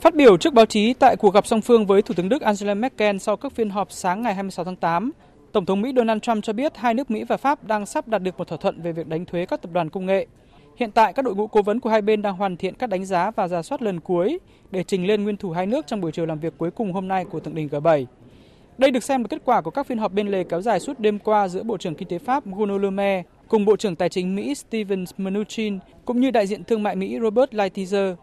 Phát biểu trước báo chí tại cuộc gặp song phương với Thủ tướng Đức Angela Merkel sau các phiên họp sáng ngày 26 tháng 8, Tổng thống Mỹ Donald Trump cho biết hai nước Mỹ và Pháp đang sắp đạt được một thỏa thuận về việc đánh thuế các tập đoàn công nghệ. Hiện tại, các đội ngũ cố vấn của hai bên đang hoàn thiện các đánh giá và giả soát lần cuối để trình lên nguyên thủ hai nước trong buổi chiều làm việc cuối cùng hôm nay của thượng đỉnh G7. Đây được xem là kết quả của các phiên họp bên lề kéo dài suốt đêm qua giữa Bộ trưởng Kinh tế Pháp Bruno Le Maire cùng Bộ trưởng Tài chính Mỹ Steven Mnuchin cũng như đại diện thương mại Mỹ Robert Lighthizer.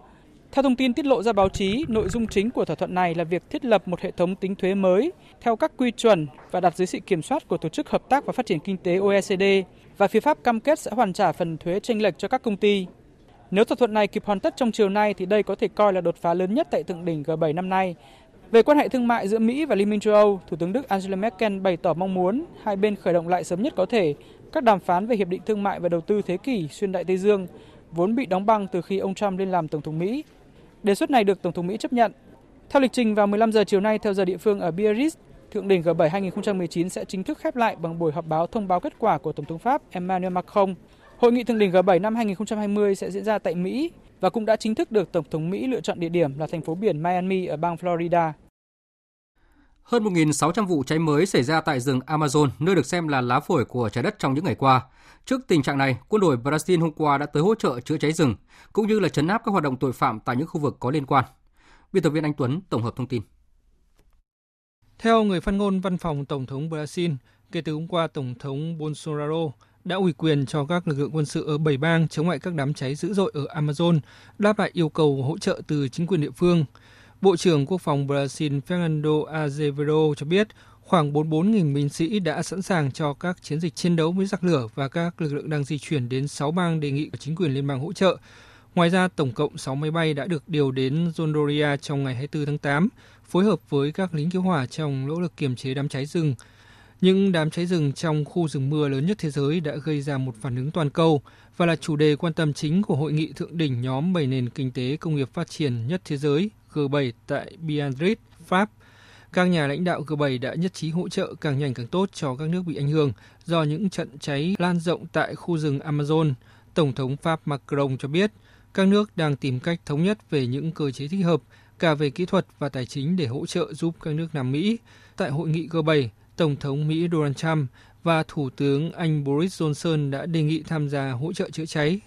Theo thông tin tiết lộ ra báo chí, nội dung chính của thỏa thuận này là việc thiết lập một hệ thống tính thuế mới theo các quy chuẩn và đặt dưới sự kiểm soát của Tổ chức Hợp tác và Phát triển Kinh tế OECD và phía Pháp cam kết sẽ hoàn trả phần thuế tranh lệch cho các công ty. Nếu thỏa thuận này kịp hoàn tất trong chiều nay thì đây có thể coi là đột phá lớn nhất tại thượng đỉnh G7 năm nay. Về quan hệ thương mại giữa Mỹ và Liên minh châu Âu, Thủ tướng Đức Angela Merkel bày tỏ mong muốn hai bên khởi động lại sớm nhất có thể các đàm phán về hiệp định thương mại và đầu tư thế kỷ xuyên Đại Tây Dương, vốn bị đóng băng từ khi ông Trump lên làm Tổng thống Mỹ. Đề xuất này được Tổng thống Mỹ chấp nhận. Theo lịch trình vào 15 giờ chiều nay theo giờ địa phương ở Biarritz, Thượng đỉnh G7 2019 sẽ chính thức khép lại bằng buổi họp báo thông báo kết quả của Tổng thống Pháp Emmanuel Macron. Hội nghị thượng đỉnh G7 năm 2020 sẽ diễn ra tại Mỹ và cũng đã chính thức được Tổng thống Mỹ lựa chọn địa điểm là thành phố biển Miami ở bang Florida. Hơn 1.600 vụ cháy mới xảy ra tại rừng Amazon, nơi được xem là lá phổi của trái đất trong những ngày qua. Trước tình trạng này, quân đội Brazil hôm qua đã tới hỗ trợ chữa cháy rừng, cũng như là chấn áp các hoạt động tội phạm tại những khu vực có liên quan. Biên tập viên Anh Tuấn tổng hợp thông tin. Theo người phát ngôn văn phòng Tổng thống Brazil, kể từ hôm qua Tổng thống Bolsonaro đã ủy quyền cho các lực lượng quân sự ở bảy bang chống lại các đám cháy dữ dội ở Amazon, đáp lại yêu cầu hỗ trợ từ chính quyền địa phương. Bộ trưởng Quốc phòng Brazil Fernando Azevedo cho biết khoảng 44.000 binh sĩ đã sẵn sàng cho các chiến dịch chiến đấu với giặc lửa và các lực lượng đang di chuyển đến 6 bang đề nghị chính quyền liên bang hỗ trợ. Ngoài ra, tổng cộng 6 máy bay đã được điều đến Zondoria trong ngày 24 tháng 8, phối hợp với các lính cứu hỏa trong nỗ lực kiềm chế đám cháy rừng. Những đám cháy rừng trong khu rừng mưa lớn nhất thế giới đã gây ra một phản ứng toàn cầu và là chủ đề quan tâm chính của hội nghị thượng đỉnh nhóm 7 nền kinh tế công nghiệp phát triển nhất thế giới G7 tại Biarritz, Pháp. Các nhà lãnh đạo G7 đã nhất trí hỗ trợ càng nhanh càng tốt cho các nước bị ảnh hưởng do những trận cháy lan rộng tại khu rừng Amazon. Tổng thống Pháp Macron cho biết các nước đang tìm cách thống nhất về những cơ chế thích hợp cả về kỹ thuật và tài chính để hỗ trợ giúp các nước Nam Mỹ. Tại hội nghị G7, Tổng thống Mỹ Donald Trump và Thủ tướng Anh Boris Johnson đã đề nghị tham gia hỗ trợ chữa cháy.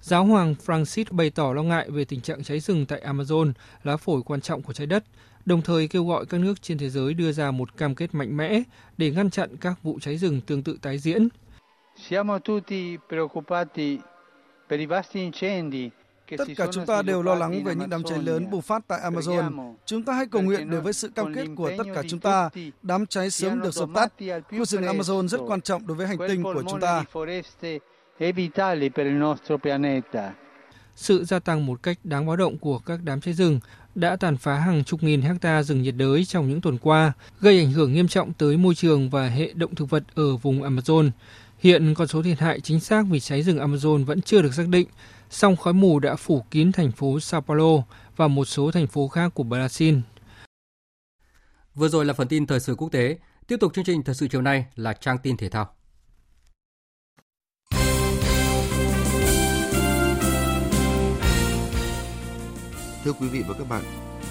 Giáo hoàng Francis bày tỏ lo ngại về tình trạng cháy rừng tại Amazon, lá phổi quan trọng của trái đất, đồng thời kêu gọi các nước trên thế giới đưa ra một cam kết mạnh mẽ để ngăn chặn các vụ cháy rừng tương tự tái diễn. Siamo tutti preoccupati per i vasti incendi Tất cả chúng ta đều lo lắng về những đám cháy lớn bùng phát tại Amazon. Chúng ta hãy cầu nguyện để với sự cam kết của tất cả chúng ta, đám cháy sớm được dập tắt. Khu rừng Amazon rất quan trọng đối với hành tinh của chúng ta. Sự gia tăng một cách đáng báo động của các đám cháy rừng đã tàn phá hàng chục nghìn hecta rừng nhiệt đới trong những tuần qua, gây ảnh hưởng nghiêm trọng tới môi trường và hệ động thực vật ở vùng Amazon. Hiện con số thiệt hại chính xác vì cháy rừng Amazon vẫn chưa được xác định, song khói mù đã phủ kín thành phố Sao Paulo và một số thành phố khác của Brazil. Vừa rồi là phần tin thời sự quốc tế. Tiếp tục chương trình thời sự chiều nay là trang tin thể thao. Thưa quý vị và các bạn,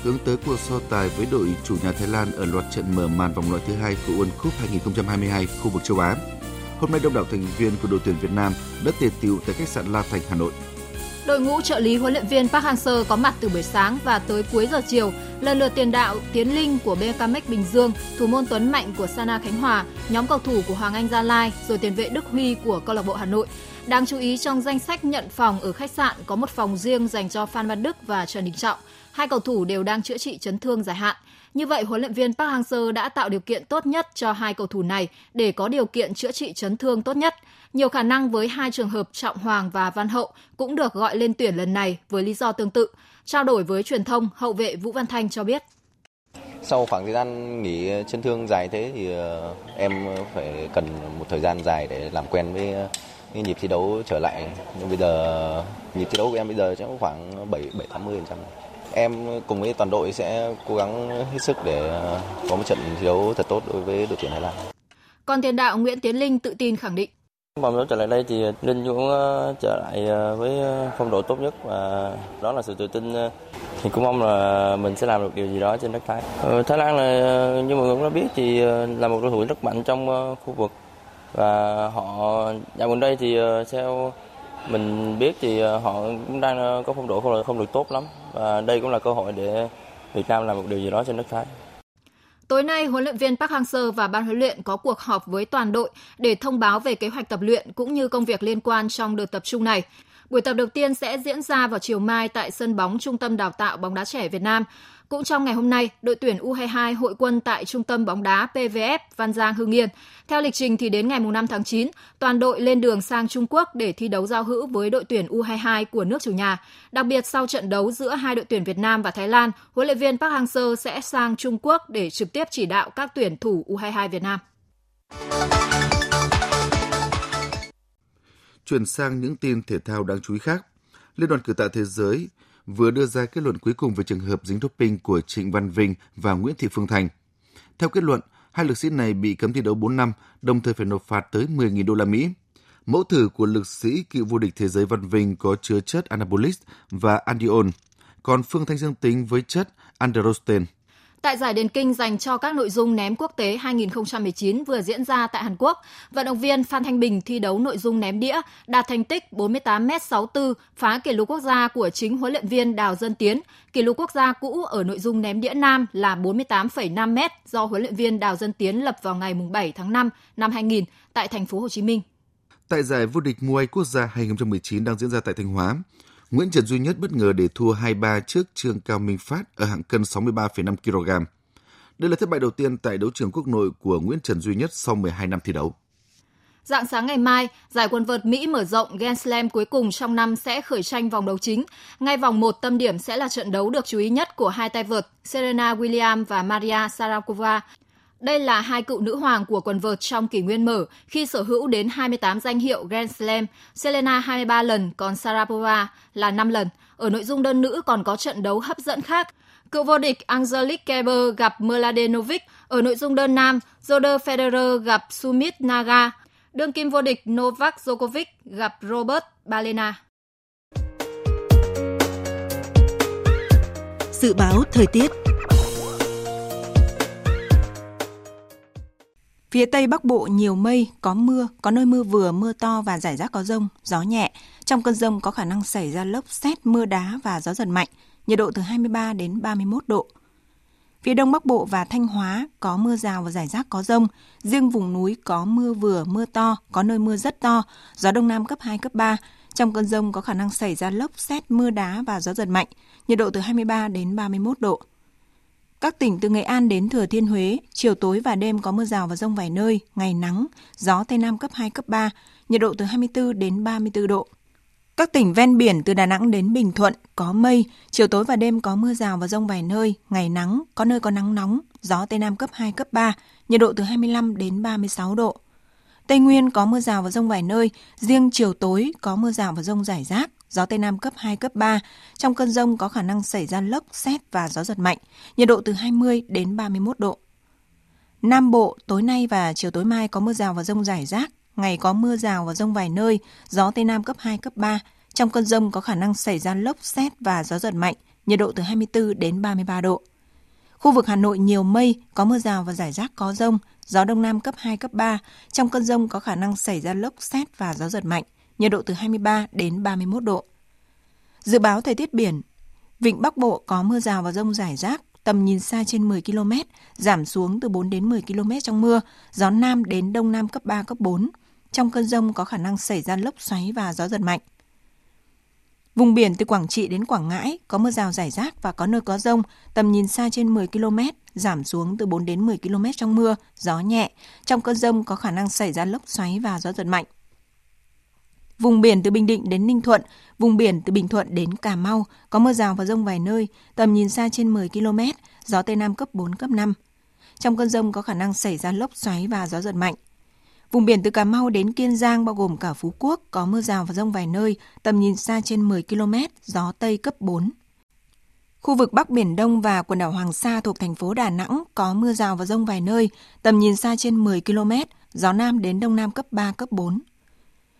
hướng tới cuộc so tài với đội chủ nhà Thái Lan ở loạt trận mở màn vòng loại thứ hai của World Cup 2022 khu vực châu Á. Hôm nay đông đảo thành viên của đội tuyển Việt Nam đã tề tiệu tại khách sạn La Thành, Hà Nội Đội ngũ trợ lý huấn luyện viên Park Hang-seo có mặt từ buổi sáng và tới cuối giờ chiều, lần lượt tiền đạo Tiến Linh của BKMX Bình Dương, thủ môn Tuấn Mạnh của Sana Khánh Hòa, nhóm cầu thủ của Hoàng Anh Gia Lai, rồi tiền vệ Đức Huy của câu lạc bộ Hà Nội. Đáng chú ý trong danh sách nhận phòng ở khách sạn có một phòng riêng dành cho Phan Văn Đức và Trần Đình Trọng. Hai cầu thủ đều đang chữa trị chấn thương dài hạn. Như vậy, huấn luyện viên Park Hang-seo đã tạo điều kiện tốt nhất cho hai cầu thủ này để có điều kiện chữa trị chấn thương tốt nhất. Nhiều khả năng với hai trường hợp Trọng Hoàng và Văn Hậu cũng được gọi lên tuyển lần này với lý do tương tự. Trao đổi với truyền thông, hậu vệ Vũ Văn Thanh cho biết. Sau khoảng thời gian nghỉ chấn thương dài thế thì ờ, em phải cần một thời gian dài để làm quen với cái nhịp thi đấu trở lại. Nhưng bây giờ nhịp thi đấu của em bây giờ chắc khoảng 7 7 80%. Em cùng với toàn đội sẽ cố gắng hết sức để ờ, có một trận thi đấu thật tốt đối với đội tuyển Thái Lan. Còn tiền đạo Nguyễn Tiến Linh tự tin khẳng định Vòng đấu trở lại đây thì Linh cũng ờ, trở lại ờ, với ờ, phong độ tốt nhất và đó là sự tự tin thì cũng mong là mình sẽ làm được điều gì đó trên đất Thái. Thái Lan là như mọi người cũng đã biết thì là một đối thủ rất mạnh trong khu vực và họ, dạo gần đây thì theo mình biết thì họ cũng đang có phong độ không được không được tốt lắm và đây cũng là cơ hội để Việt Nam làm một điều gì đó trên đất Thái. Tối nay, huấn luyện viên Park Hang-seo và ban huấn luyện có cuộc họp với toàn đội để thông báo về kế hoạch tập luyện cũng như công việc liên quan trong đợt tập trung này. Buổi tập đầu tiên sẽ diễn ra vào chiều mai tại sân bóng Trung tâm Đào tạo bóng đá trẻ Việt Nam. Cũng trong ngày hôm nay, đội tuyển U22 hội quân tại Trung tâm bóng đá PVF Văn Giang Hưng Yên. Theo lịch trình thì đến ngày 5 tháng 9, toàn đội lên đường sang Trung Quốc để thi đấu giao hữu với đội tuyển U22 của nước chủ nhà. Đặc biệt sau trận đấu giữa hai đội tuyển Việt Nam và Thái Lan, huấn luyện viên Park Hang-seo sẽ sang Trung Quốc để trực tiếp chỉ đạo các tuyển thủ U22 Việt Nam. Chuyển sang những tin thể thao đáng chú ý khác. Liên đoàn cử tạ thế giới vừa đưa ra kết luận cuối cùng về trường hợp dính doping của Trịnh Văn Vinh và Nguyễn Thị Phương Thành. Theo kết luận, hai lực sĩ này bị cấm thi đấu 4 năm, đồng thời phải nộp phạt tới 10.000 đô la Mỹ. Mẫu thử của lực sĩ cựu vô địch thế giới Văn Vinh có chứa chất anabolic và andiol, còn Phương Thanh dương tính với chất androsten. Tại giải điền kinh dành cho các nội dung ném quốc tế 2019 vừa diễn ra tại Hàn Quốc, vận động viên Phan Thanh Bình thi đấu nội dung ném đĩa đạt thành tích 48m64, phá kỷ lục quốc gia của chính huấn luyện viên Đào Dân Tiến. Kỷ lục quốc gia cũ ở nội dung ném đĩa nam là 48,5m do huấn luyện viên Đào Dân Tiến lập vào ngày 7 tháng 5 năm 2000 tại thành phố Hồ Chí Minh. Tại giải vô địch Muay quốc gia 2019 đang diễn ra tại Thanh Hóa, Nguyễn Trần Duy Nhất bất ngờ để thua 2-3 trước Trương Cao Minh Phát ở hạng cân 63,5 kg. Đây là thất bại đầu tiên tại đấu trường quốc nội của Nguyễn Trần Duy Nhất sau 12 năm thi đấu. Dạng sáng ngày mai, giải quần vợt Mỹ mở rộng Grand Slam cuối cùng trong năm sẽ khởi tranh vòng đấu chính. Ngay vòng 1 tâm điểm sẽ là trận đấu được chú ý nhất của hai tay vợt Serena Williams và Maria Sharapova. Đây là hai cựu nữ hoàng của quần vợt trong kỷ nguyên mở khi sở hữu đến 28 danh hiệu Grand Slam, Selena 23 lần, còn Sarapova là 5 lần. Ở nội dung đơn nữ còn có trận đấu hấp dẫn khác. Cựu vô địch Angelique Kerber gặp Mladenovic. Ở nội dung đơn nam, Roger Federer gặp Sumit Naga. Đương kim vô địch Novak Djokovic gặp Robert Balena. Dự báo thời tiết Phía Tây Bắc Bộ nhiều mây, có mưa, có nơi mưa vừa, mưa to và rải rác có rông, gió nhẹ. Trong cơn rông có khả năng xảy ra lốc xét, mưa đá và gió giật mạnh, nhiệt độ từ 23 đến 31 độ. Phía Đông Bắc Bộ và Thanh Hóa có mưa rào và rải rác có rông. Riêng vùng núi có mưa vừa, mưa to, có nơi mưa rất to, gió Đông Nam cấp 2, cấp 3. Trong cơn rông có khả năng xảy ra lốc, xét, mưa đá và gió giật mạnh, nhiệt độ từ 23 đến 31 độ. Các tỉnh từ Nghệ An đến Thừa Thiên Huế, chiều tối và đêm có mưa rào và rông vài nơi, ngày nắng, gió Tây Nam cấp 2, cấp 3, nhiệt độ từ 24 đến 34 độ. Các tỉnh ven biển từ Đà Nẵng đến Bình Thuận có mây, chiều tối và đêm có mưa rào và rông vài nơi, ngày nắng, có nơi có nắng nóng, gió Tây Nam cấp 2, cấp 3, nhiệt độ từ 25 đến 36 độ. Tây Nguyên có mưa rào và rông vài nơi, riêng chiều tối có mưa rào và rông rải rác, gió Tây Nam cấp 2, cấp 3. Trong cơn rông có khả năng xảy ra lốc, xét và gió giật mạnh, nhiệt độ từ 20 đến 31 độ. Nam Bộ, tối nay và chiều tối mai có mưa rào và rông rải rác, ngày có mưa rào và rông vài nơi, gió Tây Nam cấp 2, cấp 3. Trong cơn rông có khả năng xảy ra lốc, xét và gió giật mạnh, nhiệt độ từ 24 đến 33 độ. Khu vực Hà Nội nhiều mây, có mưa rào và rải rác có rông, gió Đông Nam cấp 2, cấp 3. Trong cơn rông có khả năng xảy ra lốc, xét và gió giật mạnh, nhiệt độ từ 23 đến 31 độ. Dự báo thời tiết biển, Vịnh Bắc Bộ có mưa rào và rông rải rác, tầm nhìn xa trên 10 km, giảm xuống từ 4 đến 10 km trong mưa, gió Nam đến Đông Nam cấp 3, cấp 4. Trong cơn rông có khả năng xảy ra lốc xoáy và gió giật mạnh. Vùng biển từ Quảng Trị đến Quảng Ngãi có mưa rào rải rác và có nơi có rông, tầm nhìn xa trên 10 km, giảm xuống từ 4 đến 10 km trong mưa, gió nhẹ. Trong cơn rông có khả năng xảy ra lốc xoáy và gió giật mạnh. Vùng biển từ Bình Định đến Ninh Thuận, vùng biển từ Bình Thuận đến Cà Mau có mưa rào và rông vài nơi, tầm nhìn xa trên 10 km, gió Tây Nam cấp 4, cấp 5. Trong cơn rông có khả năng xảy ra lốc xoáy và gió giật mạnh. Vùng biển từ Cà Mau đến Kiên Giang bao gồm cả Phú Quốc có mưa rào và rông vài nơi, tầm nhìn xa trên 10 km, gió Tây cấp 4. Khu vực Bắc Biển Đông và quần đảo Hoàng Sa thuộc thành phố Đà Nẵng có mưa rào và rông vài nơi, tầm nhìn xa trên 10 km, gió Nam đến Đông Nam cấp 3, cấp 4.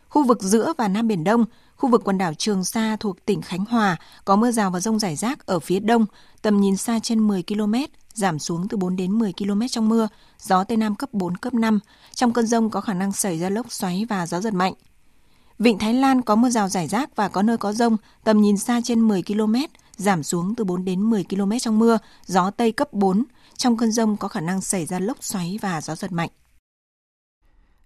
Khu vực giữa và Nam Biển Đông, khu vực quần đảo Trường Sa thuộc tỉnh Khánh Hòa có mưa rào và rông rải rác ở phía đông, tầm nhìn xa trên 10 km, giảm xuống từ 4 đến 10 km trong mưa, gió Tây Nam cấp 4, cấp 5. Trong cơn rông có khả năng xảy ra lốc xoáy và gió giật mạnh. Vịnh Thái Lan có mưa rào rải rác và có nơi có rông, tầm nhìn xa trên 10 km, giảm xuống từ 4 đến 10 km trong mưa, gió Tây cấp 4. Trong cơn rông có khả năng xảy ra lốc xoáy và gió giật mạnh.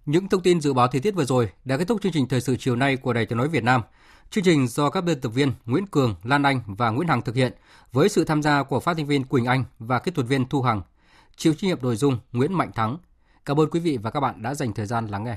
Những thông tin dự báo thời tiết vừa rồi đã kết thúc chương trình thời sự chiều nay của Đài Tiếng nói Việt Nam. Chương trình do các biên tập viên Nguyễn Cường, Lan Anh và Nguyễn Hằng thực hiện với sự tham gia của phát thanh viên Quỳnh Anh và kỹ thuật viên Thu Hằng. Chịu trách nhiệm nội dung Nguyễn Mạnh Thắng. Cảm ơn quý vị và các bạn đã dành thời gian lắng nghe.